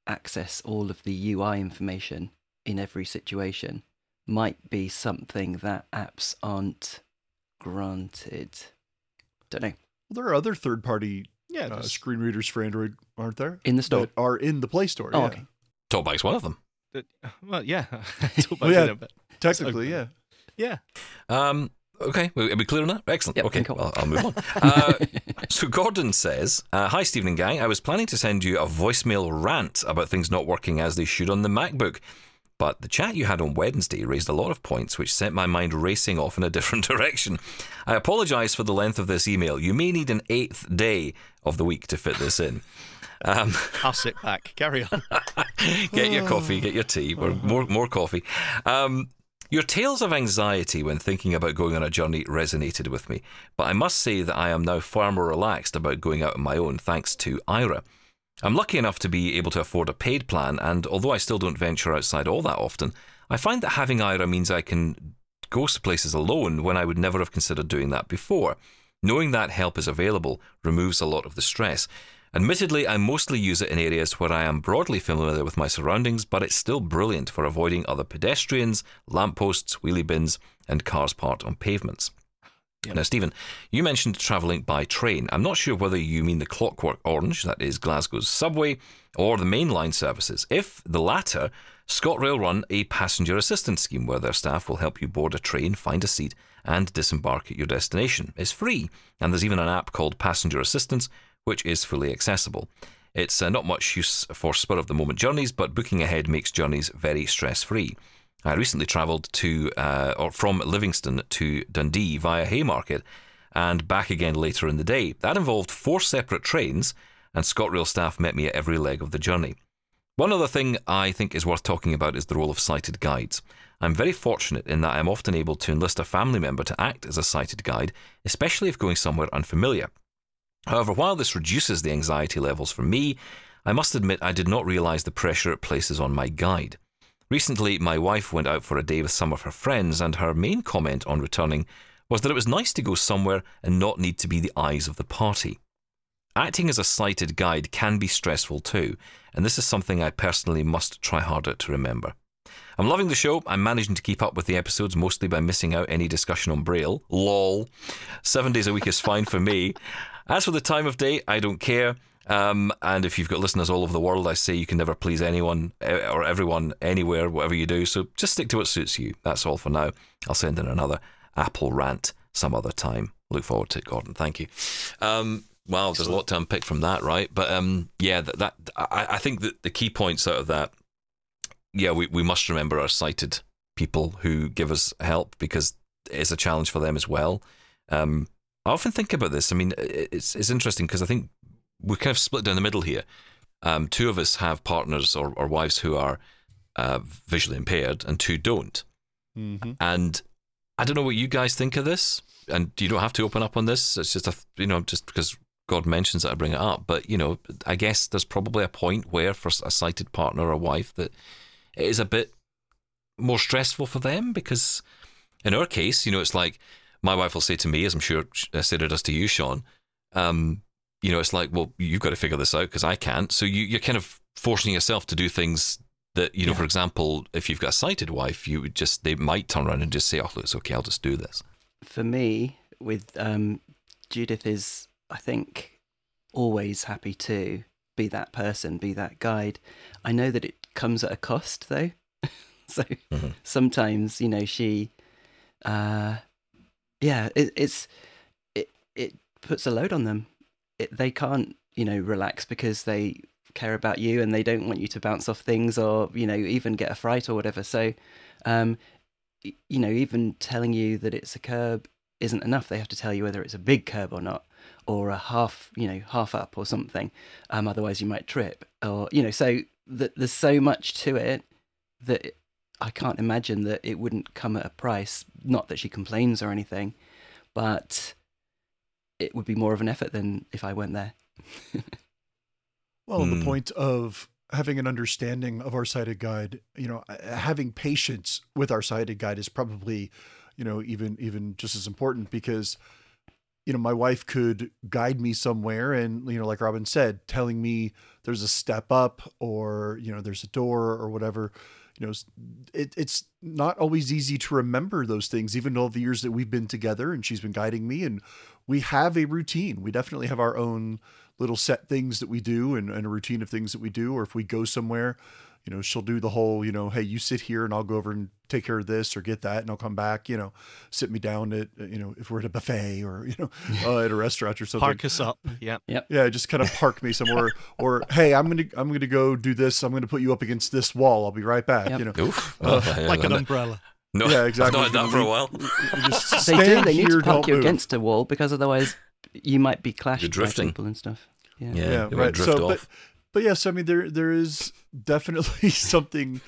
access all of the UI information in every situation might be something that apps aren't granted. Don't know. There are other third-party Yeah, uh, screen readers for Android, aren't there? In the store? That are in the Play Store. Oh, yeah. okay. Talkback's one of them. That- well, yeah. Well, yeah. it a bit. Technically, yeah. Yeah. Um, Okay, well, are we clear on that? Excellent. Yep, okay, cool. I'll, I'll move on. Uh, so Gordon says, uh, "Hi, Steven and gang. I was planning to send you a voicemail rant about things not working as they should on the MacBook." But the chat you had on Wednesday raised a lot of points which sent my mind racing off in a different direction. I apologise for the length of this email. You may need an eighth day of the week to fit this in. Um, I'll sit back. Carry on. get your coffee, get your tea, or more more coffee. Um, your tales of anxiety when thinking about going on a journey resonated with me, but I must say that I am now far more relaxed about going out on my own thanks to Aira. I'm lucky enough to be able to afford a paid plan, and although I still don't venture outside all that often, I find that having Aira means I can go to places alone when I would never have considered doing that before. Knowing that help is available removes a lot of the stress. Admittedly, I mostly use it in areas where I am broadly familiar with my surroundings, but it's still brilliant for avoiding other pedestrians, lampposts, wheelie bins, and cars parked on pavements. Now, Steven, you mentioned travelling by train. I'm not sure whether you mean the Clockwork Orange, that is Glasgow's subway, or the mainline services. If the latter, ScotRail run a passenger assistance scheme where their staff will help you board a train, find a seat, and disembark at your destination. It's free, and there's even an app called Passenger Assistance, which is fully accessible. It's uh, not much use for spur of the moment journeys, but booking ahead makes journeys very stress free. I recently travelled to uh, or from Livingston to Dundee via Haymarket and back again later in the day. That involved four separate trains, and ScotRail staff met me at every leg of the journey. One other thing I think is worth talking about is the role of sighted guides. I'm very fortunate in that I'm often able to enlist a family member to act as a sighted guide, especially if going somewhere unfamiliar. However, while this reduces the anxiety levels for me, I must admit I did not realise the pressure it places on my guide. Recently, my wife went out for a day with some of her friends, and her main comment on returning was that it was nice to go somewhere and not need to be the eyes of the party. Acting as a sighted guide can be stressful too, and this is something I personally must try harder to remember. I'm loving the show. I'm managing to keep up with the episodes mostly by missing out any discussion on Braille. LOL. Seven days a week is fine for me. As for the time of day, I don't care. Um, and if you've got listeners all over the world, I say you can never please anyone or everyone anywhere, whatever you do. So just stick to what suits you. That's all for now. I'll send in another Apple rant some other time. Look forward to it, Gordon. Thank you. Um, wow, there's a lot to unpick from that, right? But um, yeah, that, that I, I think that the key points out of that, yeah, we, we must remember our sighted people who give us help because it's a challenge for them as well. Um, I often think about this. I mean, it's it's interesting because I think we're kind of split down the middle here. Um, two of us have partners or, or wives who are uh, visually impaired, and two don't. Mm-hmm. And I don't know what you guys think of this, and you don't have to open up on this. It's just a you know just because God mentions it, I bring it up. But you know, I guess there's probably a point where for a sighted partner or wife that it is a bit more stressful for them because in our case, you know, it's like my wife will say to me, as I'm sure Sarah does to you, Shaun. Um, you know, it's like, well, you've got to figure this out because I can't. So you, you're kind of forcing yourself to do things that, you know, Yeah. for example, if you've got a sighted wife, you would just, they might turn around and just say, oh, look, it's okay, I'll just do this. for me, with um, Judith is, I think, always happy to be that person, be that guide. I know that it comes at a cost, though. so Mhm. sometimes, you know, she, uh, yeah, it, it's it it puts a load on them. It, they can't, you know, relax because they care about you and they don't want you to bounce off things or you know even get a fright or whatever. So, um, you know, even telling you that it's a curb isn't enough. They have to tell you whether it's a big curb or not, or a half, you know, half up or something. Um, otherwise you might trip, or you know. So th- there's so much to it that I can't imagine that it wouldn't come at a price. Not that she complains or anything, but it would be more of an effort than if I went there. Well, and Hmm. the point of having an understanding of our sighted guide, you know, uh, having patience with our sighted guide is probably, you know, even even just as important because, you know, my wife could guide me somewhere, and you know, like Robin said, telling me there's a step up or you know there's a door or whatever. You know, it, it's not always easy to remember those things, even all the years that we've been together and she's been guiding me. And we have a routine. We definitely have our own little set things that we do and, and a routine of things that we do, or if we go somewhere, you know, she'll do the whole, you know, hey, you sit here and I'll go over and take care of this or get that, and I'll come back, you know, sit me down at, you know, if we're at a buffet or you know, uh, at a restaurant or something. Park us up. Yeah. Yeah, just kind of park me somewhere, or hey, I'm gonna I'm gonna go do this. I'm gonna put you up against this wall. I'll be right back. Yep. You know, Oof. Uh, Well, Like an no, umbrella. No, Yeah, exactly. I've exactly. not had that for a while. You just They do. They need here, to park you move. against a wall because otherwise you might be clashed You're drifting. by people and stuff. Yeah. Yeah, yeah, right. drift So, off. but but yes, I mean there there is definitely something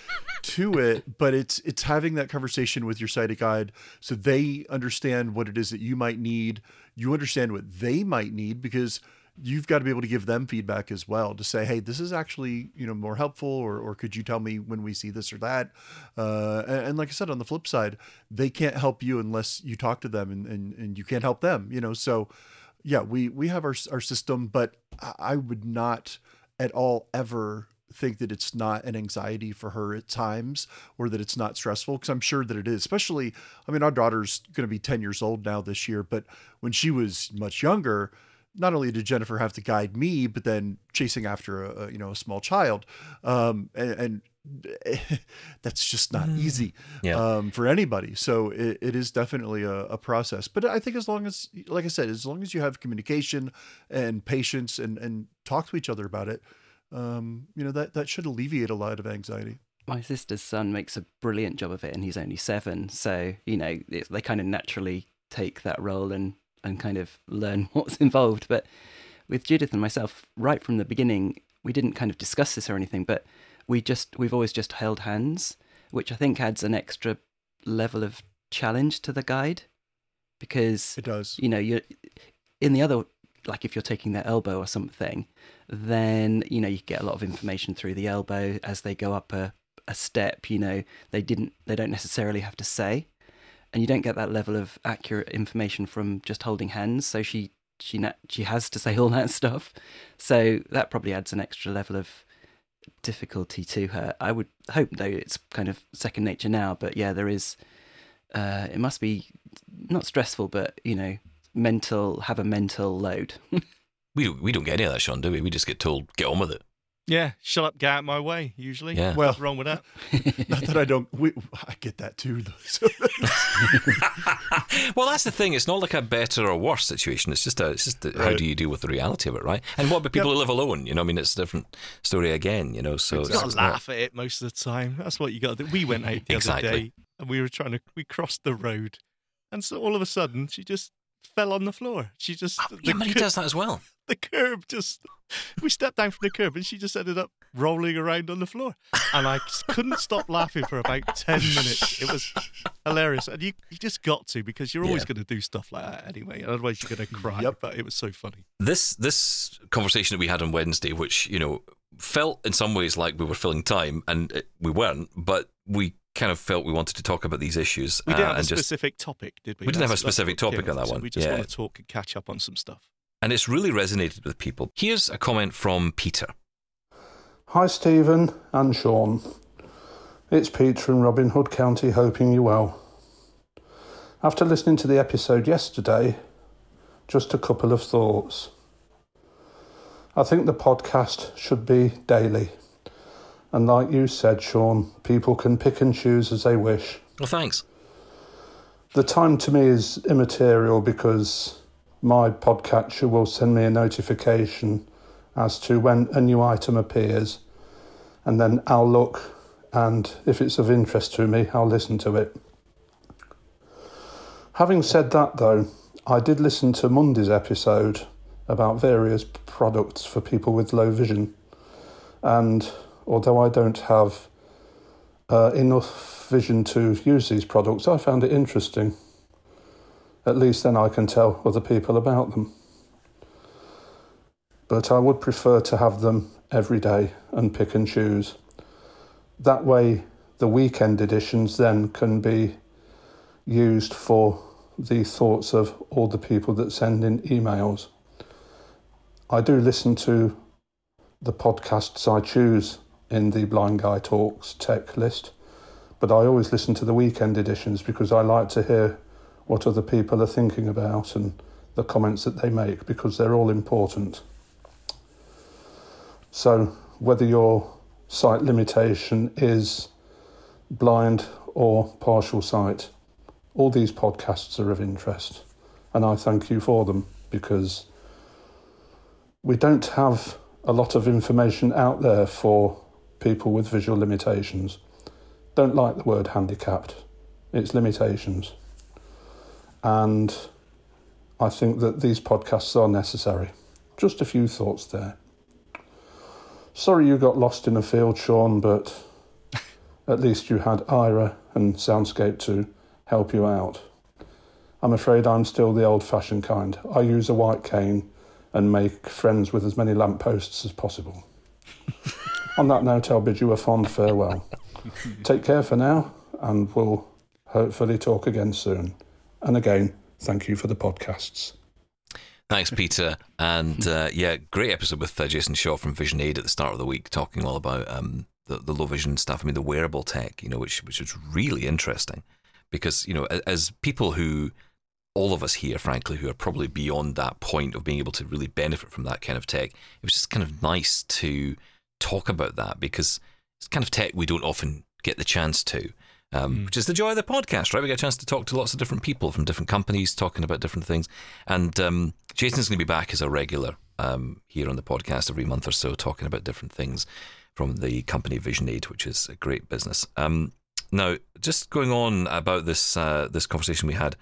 to it, but it's it's having that conversation with your sighted guide so they understand what it is that you might need. You understand what they might need because you've got to be able to give them feedback as well to say, hey, this is actually you know more helpful, or or could you tell me when we see this or that? Uh, and, and like I said, on the flip side, they can't help you unless you talk to them, and and, and you can't help them. You know, so yeah, we we have our our system, but I I would not at all ever think that it's not an anxiety for her at times or that it's not stressful because I'm sure that it is. Especially, I mean, our daughter's going to be 10 years old now this year, but when she was much younger, not only did Jennifer have to guide me, but then chasing after a, you know a small child, um, and, and that's just not easy Yeah. um, for anybody. So it, it is definitely a, a process. But I think as long as, like I said, as long as you have communication and patience and, and talk to each other about it, um, you know, that, that should alleviate a lot of anxiety. My sister's son makes a brilliant job of it, and he's only seven. So you know it's, they kind of naturally take that role and and kind of learn what's involved. But with Judith and myself, right from the beginning, we didn't kind of discuss this or anything, but we just we've always just held hands, which I think adds an extra level of challenge to the guide because It does. you know you're in the other like if you're taking their elbow or something then you know you get a lot of information through the elbow as they go up a, a step you know they didn't they don't necessarily have to say. And you don't get that level of accurate information from just holding hands. So she she she has to say all that stuff. So that probably adds an extra level of difficulty to her i would hope though it's kind of second nature now but yeah there is uh, it must be not stressful, but you know, mental have a mental load. We we don't get any of that, Shaun, do we? We just get told get on with it. Yeah. Shut up, get out my way, usually. Yeah. Well- What's wrong with that? Not that I don't, we, I get that too. Though. So, well, that's the thing. It's not like a better or worse situation. It's just a, it's just a, how do you deal with the reality of it, right? And what about people who live alone? You know, I mean, it's a different story again. You know, so You it's, got it's to not- laugh at it most of the time. That's what you got to do. We went out the Exactly. other day and we were trying to, we crossed the road. And so all of a sudden, she just fell on the floor. She just, Oh, yeah, the, but he does that as well. the curb just, we stepped down from the curb and she just ended up rolling around on the floor. And I couldn't stop laughing for about 10 minutes. It was hilarious. And you, you just got to because you're always Yeah. going to do stuff like that anyway. Otherwise, you're going to cry. Yep. But it was so funny. This this conversation that we had on Wednesday, which you know felt in some ways like we were filling time, and it, we weren't, but we kind of felt we wanted to talk about these issues. We didn't uh, have a just specific topic, did we? We didn't have a That's- that's specific topic on that one. We just Yeah. want to talk and catch up on some stuff. And it's really resonated with people. Here's a comment from Peter. Hi, Steven and Shaun. It's Pete from Robin Hood County, hoping you well. After listening to the episode yesterday, just a couple of thoughts. I think the podcast should be daily. And like you said, Shaun, people can pick and choose as they wish. Well, thanks. The time to me is immaterial because my podcatcher will send me a notification as to when a new item appears, and then I'll look, and if it's of interest to me, I'll listen to it. Having said that, though, I did listen to Monday's episode about various products for people with low vision, and although I don't have uh, enough vision to use these products, I found it interesting. At least then I can tell other people about them. But I would prefer to have them every day and pick and choose. That way, the weekend editions then can be used for the thoughts of all the people that send in emails. I do listen to the podcasts I choose in the Blind Guy Talks tech list, but I always listen to the weekend editions because I like to hear what other people are thinking about and the comments that they make because they're all important. So, whether your sight limitation is blind or partial sight, all these podcasts are of interest. And I thank you for them because we don't have a lot of information out there for people with visual limitations. Don't like the word handicapped, it's limitations. And I think that these podcasts are necessary. Just a few thoughts there. Sorry you got lost in a field, Shaun, but at least you had Aira and Soundscape to help you out. I'm afraid I'm still the old fashioned kind. I use a white cane and make friends with as many lampposts as possible. On that note, I'll bid you a fond farewell. Take care for now, and we'll hopefully talk again soon. And again, thank you for the podcasts. Thanks, Peter. And uh, yeah, great episode with uh, Jason Shaw from Vision Aid at the start of the week, talking all about um, the, the low vision stuff. I mean, the wearable tech, you know, which which is really interesting because you know, as people who all of us here, frankly, who are probably beyond that point of being able to really benefit from that kind of tech, it was just kind of nice to talk about that because it's kind of tech we don't often get the chance to. Um, Which is the joy of the podcast, right? We get a chance to talk to lots of different people from different companies, talking about different things. And um, Jason's going to be back as a regular um, here on the podcast every month or so, talking about different things from the company Vision Aid, which is a great business. Um, now, just going on about this uh, this conversation we had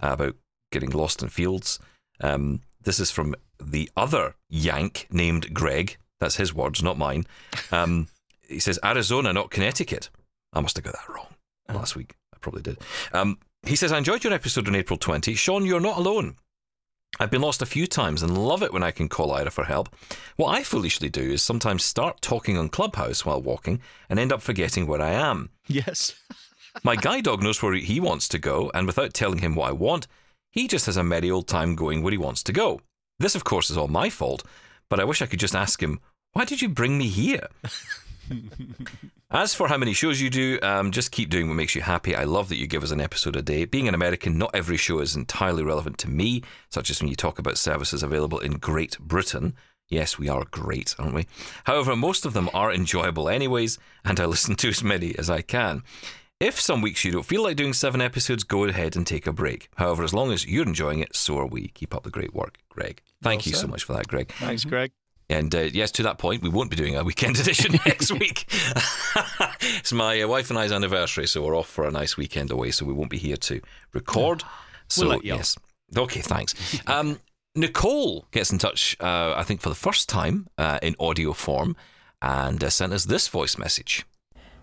about getting lost in fields. Um, this is from the other Yank named Greg. That's his words, not mine. Um, he says Arizona, not Connecticut. I must have got that wrong last week. I probably did. Um, he says, I enjoyed your episode on April 20. Shaun, you're not alone. I've been lost a few times and love it when I can call Aira for help. What I foolishly do is sometimes start talking on Clubhouse while walking and end up forgetting where I am. Yes. My guide dog knows where he wants to go, and without telling him what I want, he just has a merry old time going where he wants to go. This, of course, is all my fault, but I wish I could just ask him, Why did you bring me here? As for how many shows you do, um, just keep doing what makes you happy. I love that you give us an episode a day. Being an American, not every show is entirely relevant to me, such as when you talk about services available in Great Britain. Yes, we are great, aren't we? However, most of them are enjoyable anyways, and I listen to as many as I can. If some weeks you don't feel like doing seven episodes, go ahead and take a break. However, as long as you're enjoying it, so are we. Keep up the great work, Greg. Thank Well you so much for that, Greg. Thanks, Greg. And uh, yes, to that point, we won't be doing a weekend edition next week. it's my uh, wife and I's anniversary, so we're off for a nice weekend away, so we won't be here to record. So, let you off. yes. Okay, thanks. Um, Nicole gets in touch, uh, I think, for the first time uh, in audio form and uh, sent us this voice message.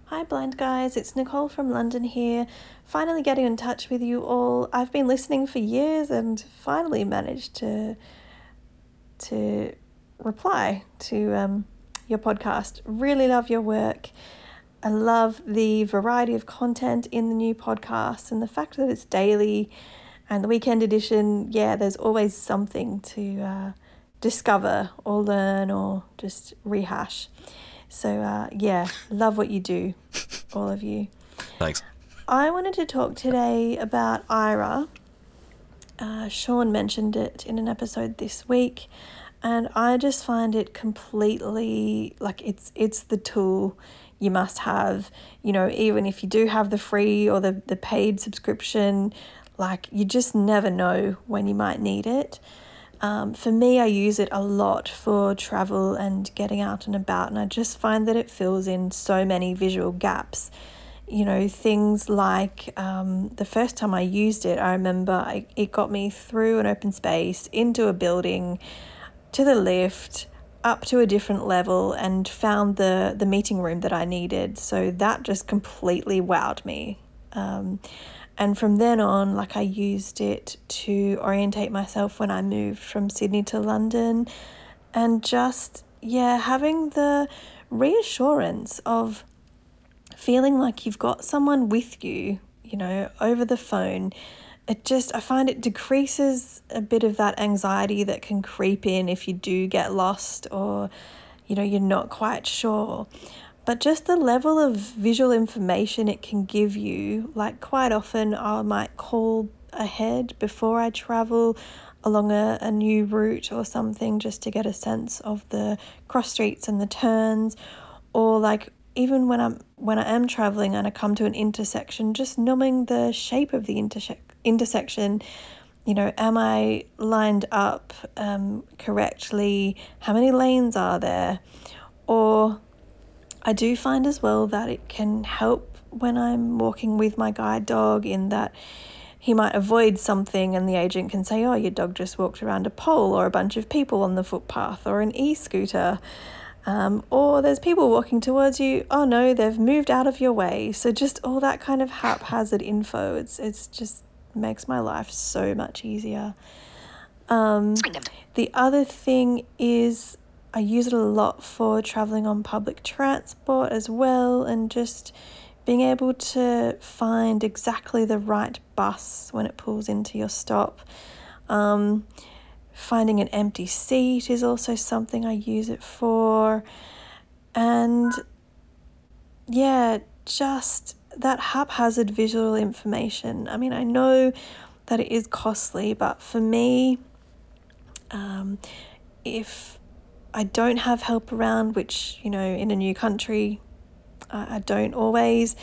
Hi, blind guys. It's Nicole from London here. Finally getting in touch with you all. I've been listening for years and finally managed to to reply to um, your podcast. Really love your work. I love the variety of content in the new podcast and the fact that it's daily and the weekend edition. Yeah, there's always something to uh, discover or learn or just rehash. So, uh, yeah, love what you do, all of you. Thanks. I wanted to talk today about Aira. Uh, Shaun mentioned it in an episode this week, and I just find it completely like it's it's the tool you must have. You know, even if you do have the free or the, the paid subscription, like you just never know when you might need it. Um, for me, I use it a lot for travel and getting out and about, and I just find that it fills in so many visual gaps. You know, things like um, the first time I used it, I remember I, it got me through an open space, into a building, to the lift, up to a different level, and found the, the meeting room that I needed. So that just completely wowed me. Um, and from then on, like I used it to orientate myself when I moved from Sydney to London and just, yeah, having the reassurance of feeling like you've got someone with you, you know, over the phone. It just, I find it decreases a bit of that anxiety that can creep in if you do get lost or, you know, you're not quite sure. But just the level of visual information it can give you like quite often i might call ahead before i travel along a, a new route or something just to get a sense of the cross streets and the turns. Or like even when I'm when I am traveling and I come to an intersection just knowing the shape of the interse- intersection you know am I lined up um, correctly how many lanes are there or I do find as well that it can help when I'm walking with my guide dog in that he might avoid something and the agent can say, oh, your dog just walked around a pole or a bunch of people on the footpath or an e scooter. Um, or there's people walking towards you. Oh no, they've moved out of your way. So just all that kind of haphazard info. It's it's just makes my life so much easier. Um, the other thing is I use it a lot for traveling on public transport as well, and just being able to find exactly the right bus when it pulls into your stop. Um, finding an empty seat is also something I use it for. And yeah, just that haphazard visual information. I mean, I know that it is costly, but for me, um, if I don't have help around, which, you know, in a new country, I don't always,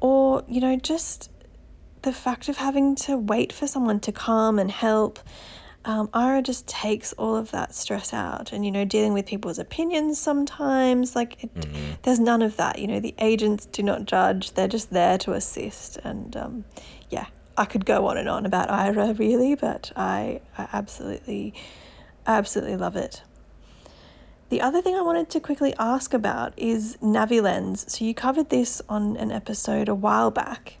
or, you know, just the fact of having to wait for someone to come and help. Um, just takes all of that stress out, and you know, dealing with people's opinions sometimes, like it, mm-hmm. there's none of that. You know, the agents do not judge; they're just there to assist. And um, yeah, I could go on and on about Aira, really, but I, I absolutely, absolutely love it. The other thing I wanted to quickly ask about is NaviLens. So you covered this on an episode a while back,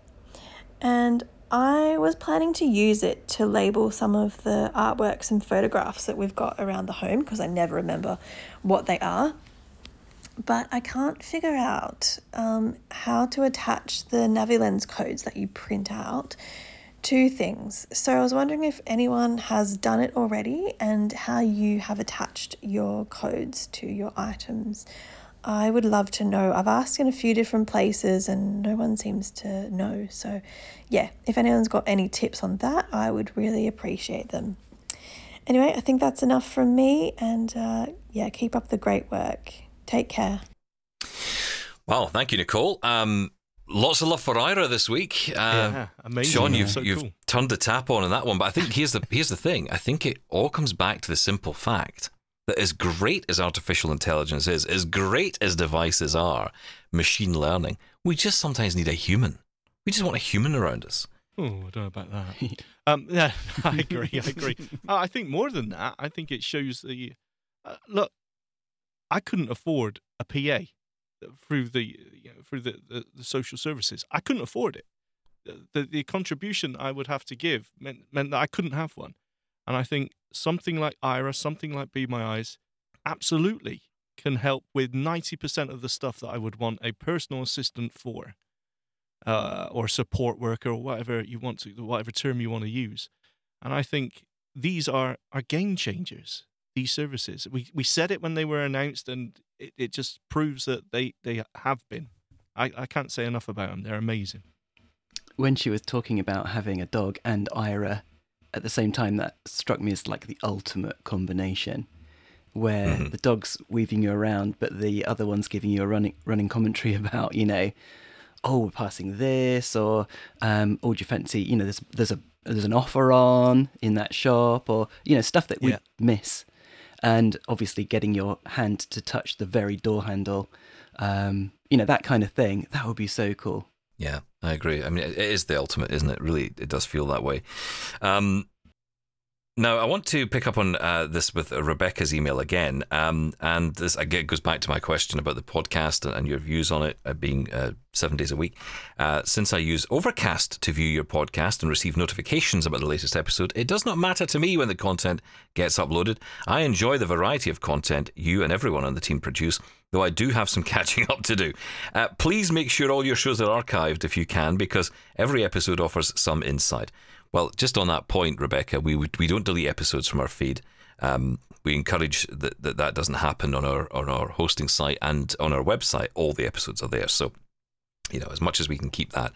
and I was planning to use it to label some of the artworks and photographs that we've got around the home because I never remember what they are. But I can't figure out um, how to attach the NaviLens codes that you print out to things. So I was wondering if anyone has done it already and how you have attached your codes to your items. I would love to know. I've asked in a few different places and no one seems to know. So, yeah, if anyone's got any tips on that, I would really appreciate them. Anyway, I think that's enough from me. And uh, yeah, keep up the great work. Take care. Well, thank you, Nicole. Um, Lots of love for Aira this week. Uh, yeah, amazing. Shaun, you've, so you've cool. turned the tap on in that one. But I think here's the here's the thing. I think it all comes back to the simple fact that as great as artificial intelligence is, as great as devices are, machine learning, we just sometimes need a human. We just want a human around us. Oh, I don't know about that. um, yeah, I agree. I agree. Uh, I think more than that, I think it shows the uh, look. I couldn't afford a PA through the you know, through the, the, the, social services. I couldn't afford it. The, the, the contribution I would have to give meant meant that I couldn't have one. And I think something like Aira, something like Be My Eyes, absolutely can help with ninety percent of the stuff that I would want a personal assistant for, uh, or support worker, or whatever you want to, whatever term you want to use. And I think these are are game changers these services. We we said it when they were announced, and it, it just proves that they, they have been. I, I can't say enough about them. They're amazing. When she was talking about having a dog and Aira at the same time, that struck me as like the ultimate combination, where mm-hmm. the dog's weaving you around, but the other one's giving you a running running commentary about, you know, oh, we're passing this, or um, oh, do you fancy, you know, there's there's a there's an offer on in that shop, or you know, stuff that we yeah. miss and obviously getting your hand to touch the very door handle, um, you know, that kind of thing. That would be so cool. Yeah, I agree. I mean, it is the ultimate, isn't it? Really, it does feel that way. Um, now, I want to pick up on uh, this with Rebecca's email again. Um, and this again goes back to my question about the podcast and, your views on it uh, being uh, seven days a week. Uh, since I use Overcast to view your podcast and receive notifications about the latest episode, it does not matter to me when the content gets uploaded. I enjoy the variety of content you and everyone on the team produce, though I do have some catching up to do. Uh, please make sure all your shows are archived if you can, because every episode offers some insight. Well, just on that point, Rebecca, we we don't delete episodes from our feed. Um, we encourage that, that that doesn't happen on our on our hosting site and on our website. All the episodes are there, so you know as much as we can keep that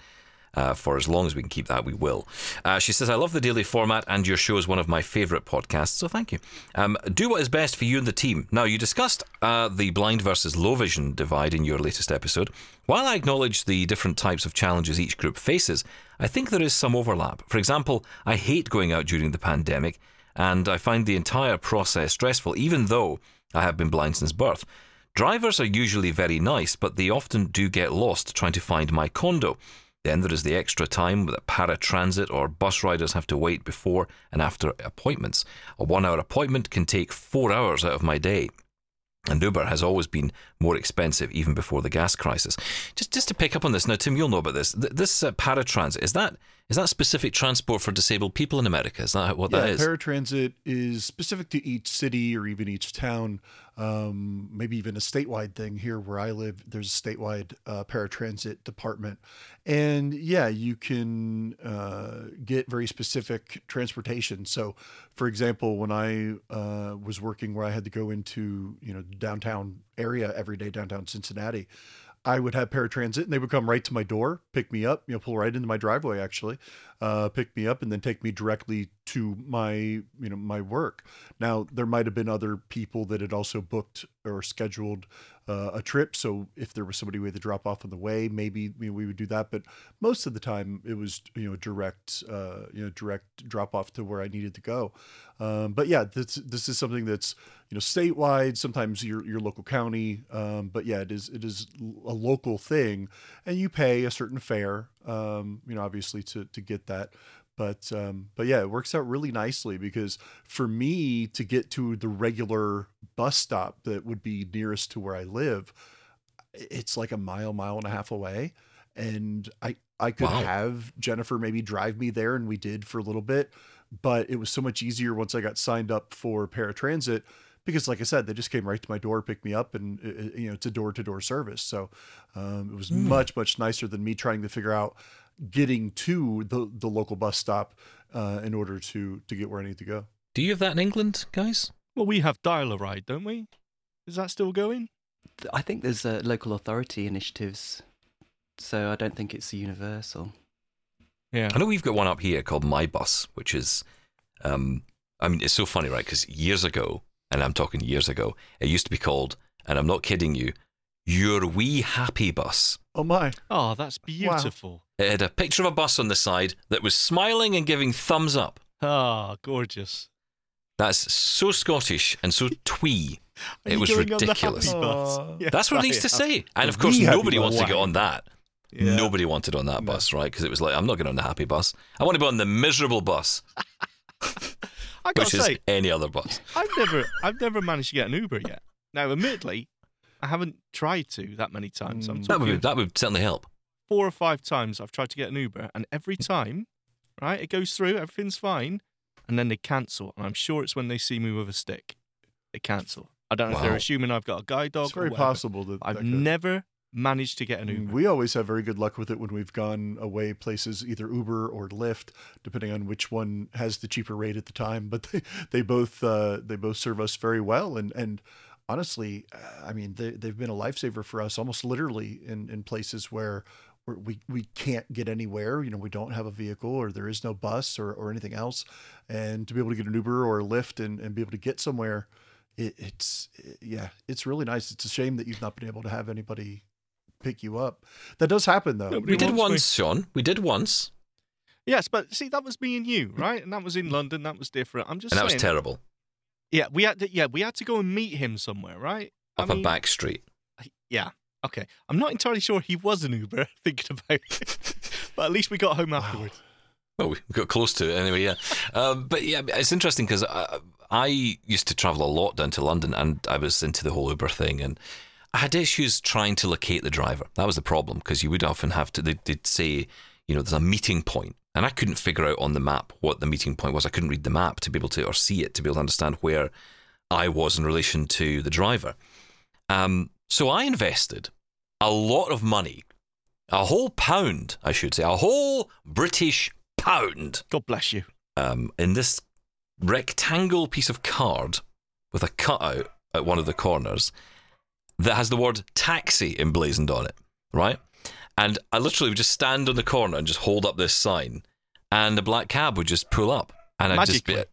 Uh, for as long as we can keep that, we will. Uh, she says, I love the daily format, and your show is one of my favourite podcasts, so thank you. Um, do what is best for you and the team. Now, you discussed uh, the blind versus low vision divide in your latest episode. While I acknowledge the different types of challenges each group faces, I think there is some overlap. For example, I hate going out during the pandemic, and I find the entire process stressful, even though I have been blind since birth. Drivers are usually very nice, but they often do get lost trying to find my condo. Then there is the extra time that paratransit or bus riders have to wait before and after appointments. A one hour appointment can take four hours out of my day. And Uber has always been more expensive, even before the gas crisis. Just, just to pick up on this now, Tim, you'll know about this. Th- This uh, paratransit is that is that specific transport for disabled people in America? Is that what yeah, that is? paratransit is specific to each city or even each town, um, maybe even a statewide thing. Here where I live, there's a statewide uh, paratransit department, and yeah, you can uh, get very specific transportation. So, for example, when I uh, was working where I had to go into you know downtown area every day, downtown Cincinnati. I would have paratransit and they would come right to my door, pick me up, you know, pull right into my driveway actually, uh, pick me up and then take me directly to my, you know, my work. Now there might have been other people that had also booked or scheduled uh, a trip. So if there was somebody we had to drop off on the way, maybe you know, we would do that. But most of the time it was, you know, direct, uh, you know, direct drop off to where I needed to go. Um, but yeah, this, this is something that's, you know, statewide, sometimes your, your local county. Um, but yeah, it is, it is a local thing and you pay a certain fare, um, you know, obviously to, to get that. But, um, but yeah, it works out really nicely because for me to get to the regular bus stop that would be nearest to where I live, it's like a mile, mile and a half away. And I, I could Wow. have Jennifer maybe drive me there and we did for a little bit, but it was so much easier once I got signed up for paratransit because like I said, they just came right to my door, picked me up and uh, uh, you know, it's a door to door service. So, um, it was much, much nicer than me trying to figure out getting to the, the local bus stop, uh, in order to, to get where I need to go. Do you have that in England, guys? Well, we have dial a ride, don't we? Is that still going? I think there's uh, local authority initiatives, so I don't think it's universal. Yeah. I know we've got one up here called My Bus, which is, um, I mean, it's so funny, right? Because years ago, and I'm talking years ago, it used to be called, and I'm not kidding you, Your Wee Happy Bus. Oh my. Oh, that's beautiful. It had a picture of a bus on the side that was smiling and giving thumbs up. Ah, gorgeous. That's so Scottish and so twee. Are It was going on the ridiculous. happy bus? Yes, That's what it I needs to say. And of course, nobody wants to bus. get on that. Yeah. Nobody wanted on that bus, right? Because it was like, I'm not getting on the happy bus. I want to be on the miserable bus, I which gotta is say, any other bus. I've never, I've never managed to get an Uber yet. Now, admittedly, I haven't tried to that many times. I'm Mm. That talking would, that would certainly help. four or five times I've tried to get an Uber, and every time, right, it goes through, everything's fine, and then they cancel. And I'm sure it's when they see me with a stick, they cancel. I don't know if they're assuming I've got a guide dog. It's very whatever. possible that I've that never managed to get an Mm, Uber. We always have very good luck with it when we've gone away places, either Uber or Lyft, depending on which one has the cheaper rate at the time. But they, they both uh, they both serve us very well, and and honestly, I mean they they've been a lifesaver for us, almost literally in in places where. We, we can't get anywhere, you know, we don't have a vehicle or there is no bus or, or anything else. And to be able to get an Uber or a Lyft and, and be able to get somewhere, it, it's, yeah, it's really nice. It's a shame that you've not been able to have anybody pick you up. That does happen though. Nobody We did wants me. once, Shaun. We did once, Yes, but see, that was me and you, right? And that was in London. That was different. I'm just and that was terrible. Yeah, we had to. Yeah, we had to go and meet him somewhere, right? I Up a back street. Yeah. Okay. I'm not entirely sure he was an Uber. Thinking about it, but at least we got home afterwards. Well, we got close to it anyway, yeah. Um, but yeah, it's interesting because I, I used to travel a lot down to London and I was into the whole Uber thing and I had issues trying to locate the driver. That was the problem because you would often have to, they'd, they'd say, you know, there's a meeting point and I couldn't figure out on the map what the meeting point was. I couldn't read the map to be able to, or see it to be able to understand where I was in relation to the driver. Um, so I invested a lot of money, a whole pound, I should say, a whole British pound God bless you. um, in this rectangle piece of card with a cutout at one of the corners that has the word taxi emblazoned on it, right? And I literally would just stand on the corner and just hold up this sign, and a black cab would just pull up, and I'd just be Magically.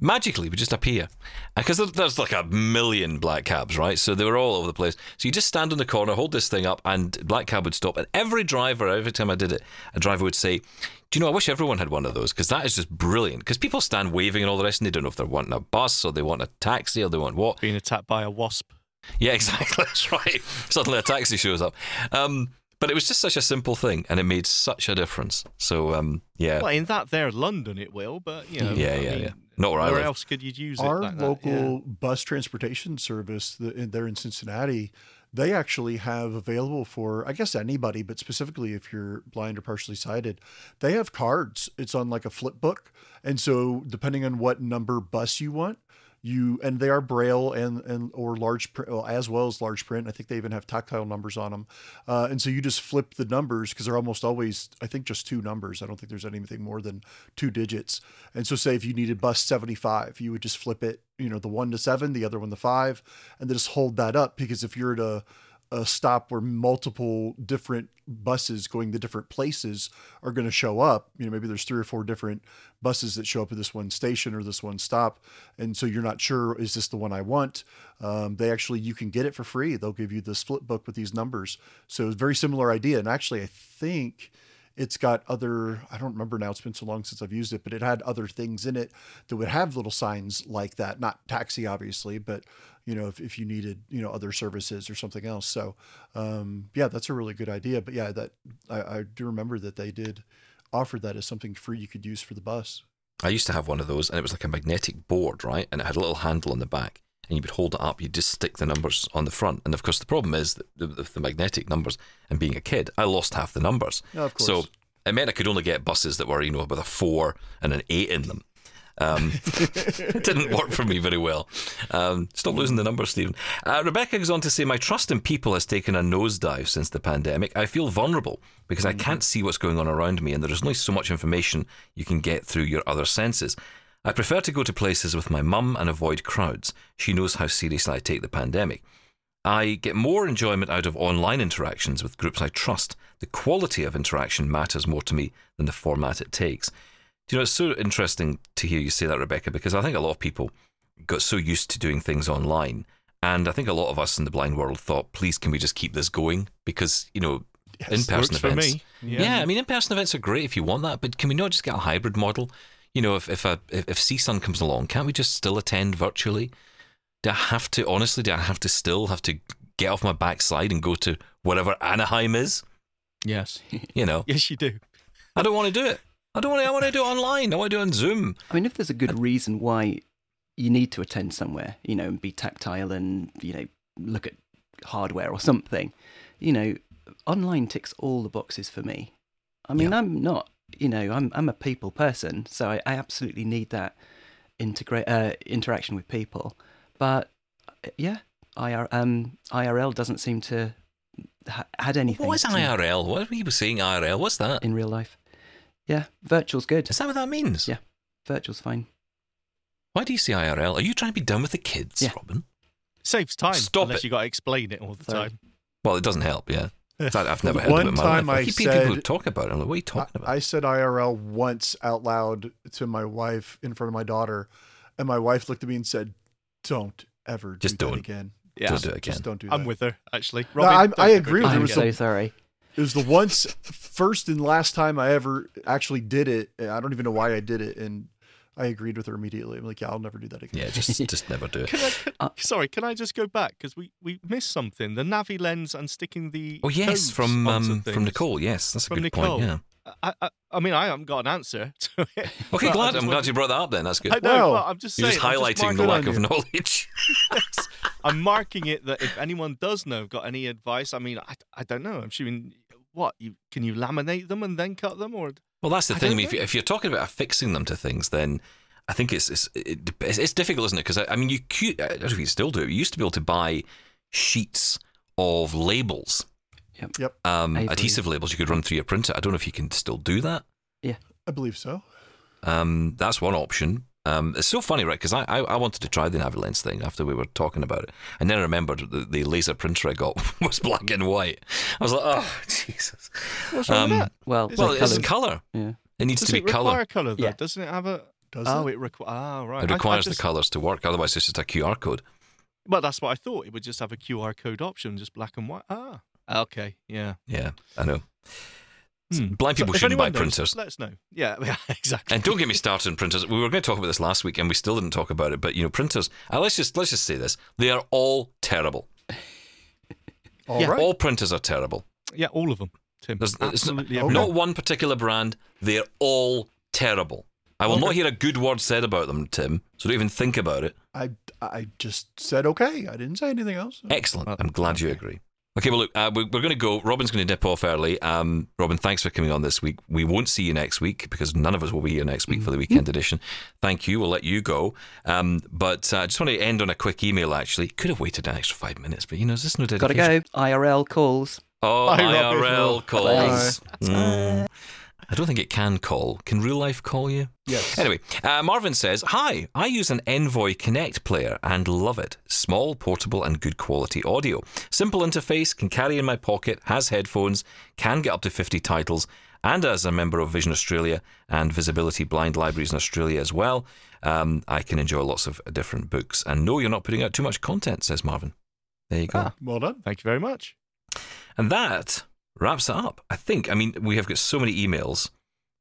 magically would just appear uh, because there's like a million black cabs right so they were all over the place so you just stand on the corner hold this thing up and black cab would stop and every driver every time i did it a driver would say do you know i wish everyone had one of those because that is just brilliant because people stand waving and all the rest and they don't know if they're wanting a bus or they want a taxi or they want what Being attacked by a wasp. Yeah, exactly. That's right. Suddenly a taxi shows up. Um, but it was just such a simple thing, and it made such a difference. So, um, yeah, Well, in that there London, it will, but you know, Yeah, I yeah, mean, yeah. Not where I else could you use it? Our like that? local Yeah. bus transportation service the, there in Cincinnati, they actually have available for, I guess, anybody, but specifically if you're blind or partially sighted, they have cards. It's on like a flip book. And so, depending on what number bus you want, you and they are braille and and or large print well, as well as large print. I think they even have tactile numbers on them, uh, and so you just flip the numbers because they're almost always I think just two numbers. I don't think there's anything more than two digits. And so say if you needed bus seventy five, you would just flip it, you know, the one to seven, the other one to five, and then just hold that up because if you're at a a stop where multiple different buses going to different places are going to show up. You know, maybe there's three or four different buses that show up at this one station or this one stop, and so you're not sure is this the one I want. Um, they actually you can get it for free. They'll give you this flip book with these numbers. So it's very similar idea, and actually I think it's got other i don't remember now it's been so long since i've used it but it had other things in it that would have little signs like that not taxi obviously but you know if, if you needed you know other services or something else so um, yeah that's a really good idea but yeah that I, I do remember that they did offer that as something free you could use for the bus I used to have one of those, and it was like a magnetic board, right? And it had a little handle on the back, and you would hold it up. You'd just stick the numbers on the front, and of course, the problem is that the, the, magnetic numbers. And being a kid, I lost half the numbers. Yeah, of course. So it meant I could only get buses that were, you know, with a four and an eight in them. Um, it didn't work for me very well. Um, stop losing the numbers, Steven. Uh, Rebecca goes on to say, My trust in people has taken a nosedive since the pandemic. I feel vulnerable because I can't see what's going on around me, and there is only so much information you can get through your other senses. I prefer to go to places with my mum and avoid crowds. She knows how seriously I take the pandemic. I get more enjoyment out of online interactions with groups I trust. The quality of interaction matters more to me than the format it takes. Do you know, it's so interesting to hear you say that, Rebecca, because I think a lot of people got so used to doing things online. And I think a lot of us in the blind world thought, please, can we just keep this going? Because, you know, in person events. me. Yeah. Yeah. I mean, in person events are great if you want that, but can we not just get a hybrid model? You know, if if a, if, if CSUN comes along, can't we just still attend virtually? Do I have to, honestly, do I have to still have to get off my backside and go to whatever Anaheim is? Yes. You know, Yes, you do. I don't want to do it. I don't want to, I want to do it online. I want to do it on Zoom. I mean, if there's a good reason why you need to attend somewhere, you know, and be tactile and, you know, look at hardware or something, you know, online ticks all the boxes for me. I mean, Yeah. I'm not, you know, I'm I'm a people person, so I, I absolutely need that integrate uh, interaction with people. But yeah, IR, um, IRL doesn't seem to ha- had anything. What is IRL? What are people saying IRL? What's that? in real life? Yeah, virtual's good. Is that what that means? Yeah. Virtual's fine. Why do you say IRL? Are you trying to be done with the kids, Yeah. Robin? Saves time. Stop unless it. you got to explain it all the Sorry. time. Well, it doesn't help, yeah. I- I've never heard One of it in my time life. I keep hearing people said- talk about it. I'm like, what are you I, talking about? I said IRL once out loud to my wife in front of my daughter, and my wife looked at me and said, "Don't ever Just do that don't. again. Yeah. Don't do it again. Just again. don't do that." I'm with her, actually. No, Robin, I'm- I agree with that you. I'm so sorry. It was the once, first and last time I ever actually did it. I don't even know why I did it, and I agreed with her immediately. I'm like, "Yeah, I'll never do that again." yeah, just just never do it. Can I, can- Uh, sorry, can I just go back because we, we missed something? The NaviLens and sticking the Oh yes, from um, from. Nicole. Yes, that's a From good Nicole. point. Yeah. I, I, I mean, I haven't got an answer to it. Okay, I glad. just I'm glad wanted- you brought that up. Then that's good. I know, Well, but I'm just You're saying. just I'm highlighting the lack of knowledge. Yes. I'm marking it that if anyone does know, got any advice, I mean, I, I don't know. I'm assuming what you can you laminate them and then cut them, or Well, that's the I thing. I mean, if, you, if you're talking about affixing them to things, then I think it's it's, it, it's, it's difficult, isn't it? Because I, I mean, you cou- I don't know if you still do it. You used to be able to buy sheets of labels, Yep, um, Avery. adhesive labels. You could run through your printer. I don't know if you can still do that. Yeah i believe so. Um, that's one option. Um, it's so funny, right? Because I, I I wanted to try the Navilens thing after we were talking about it, and then I remembered the, the laser printer I got was black and white. I was like, oh Jesus. What's wrong Um, with that? Well, Well, it's colours. colour. Yeah. It needs Does to be it require colour. colour though? Yeah. Doesn't it have a? Does oh, it? it requires. Ah, right. It I- I requires just- the colours to work. Otherwise, it's just a QR code. Well, that's what I thought. It would just have a QR code option, just black and white. Ah, okay, yeah. Yeah, I know. Hmm. Blind people if shouldn't buy knows, printers. Let us know. Yeah, yeah, exactly. And don't get me started on printers. We were going to talk about this last week, and we still didn't talk about it. But you know, printers. Uh, let's just let's just say this: they are all terrible. All Yeah. right. All printers are terrible. Yeah, all of them. Tim. There's, it's not, Absolutely okay. every not one particular brand. They're all terrible. I will not hear a good word said about them, Tim. So don't even think about it. I, I just said okay. I didn't say anything else. Excellent. Well, I'm glad you agree. Okay, well, look, uh, we- we're going to go. Robin's going to dip off early. Um, Robin, thanks for coming on this week. We won't see you next week because none of us will be here next week for the weekend edition. Thank you. We'll let you go. Um, but uh, I just want to end on a quick email, actually. Could have waited an extra five minutes, but, you know, is this no Gotta go. IRL calls. Oh, Bye, Robin. IRL calls. Bye. Mm. I don't think it can call. Can real life call you? Yes. Anyway, uh, Marvin says, Hi, I use an Envoy Connect player and love it. Small, portable, and good quality audio. Simple interface, can carry in my pocket, has headphones, can get up to 50 titles, and as a member of Vision Australia and Visibility Blind Libraries in Australia as well, um, I can enjoy lots of different books. And no, you're not putting out too much content, says Marvin. There you go. Ah. Well done. Thank you very much. And that wraps it up. I think, I mean, we have got so many emails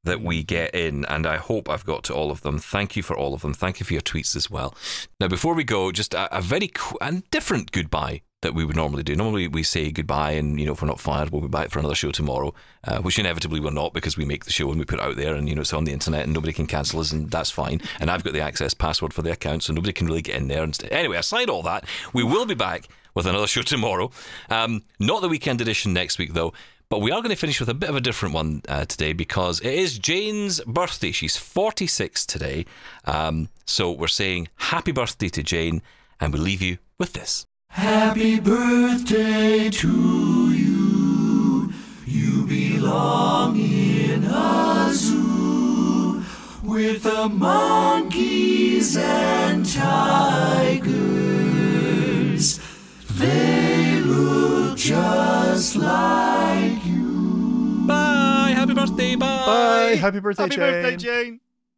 that we get in, and I hope I've got to all of them. Thank you for all of them. Thank you for your tweets as well. Now, before we go, just a, a very qu- and different goodbye that we would normally do. Normally, we say goodbye, and you know, if we're not fired, we'll be back for another show tomorrow, uh, which inevitably we're not because we make the show and we put it out there, and you know, it's on the internet, and nobody can cancel us, and that's fine. And I've got the access password for the account, so nobody can really get in there. And st- anyway, aside all that, we will be back with another show tomorrow. Um, not the weekend edition next week, though. But we are going to finish with a bit of a different one uh, today because it is Jane's birthday. She's 46 today. Um, so we're saying happy birthday to Jane, and we leave you with this. Happy birthday to you. You belong in a zoo with the monkeys and tigers. They look just like you. Bye. Happy birthday. Bye. Bye. Happy birthday, Happy Jane. birthday, Jane.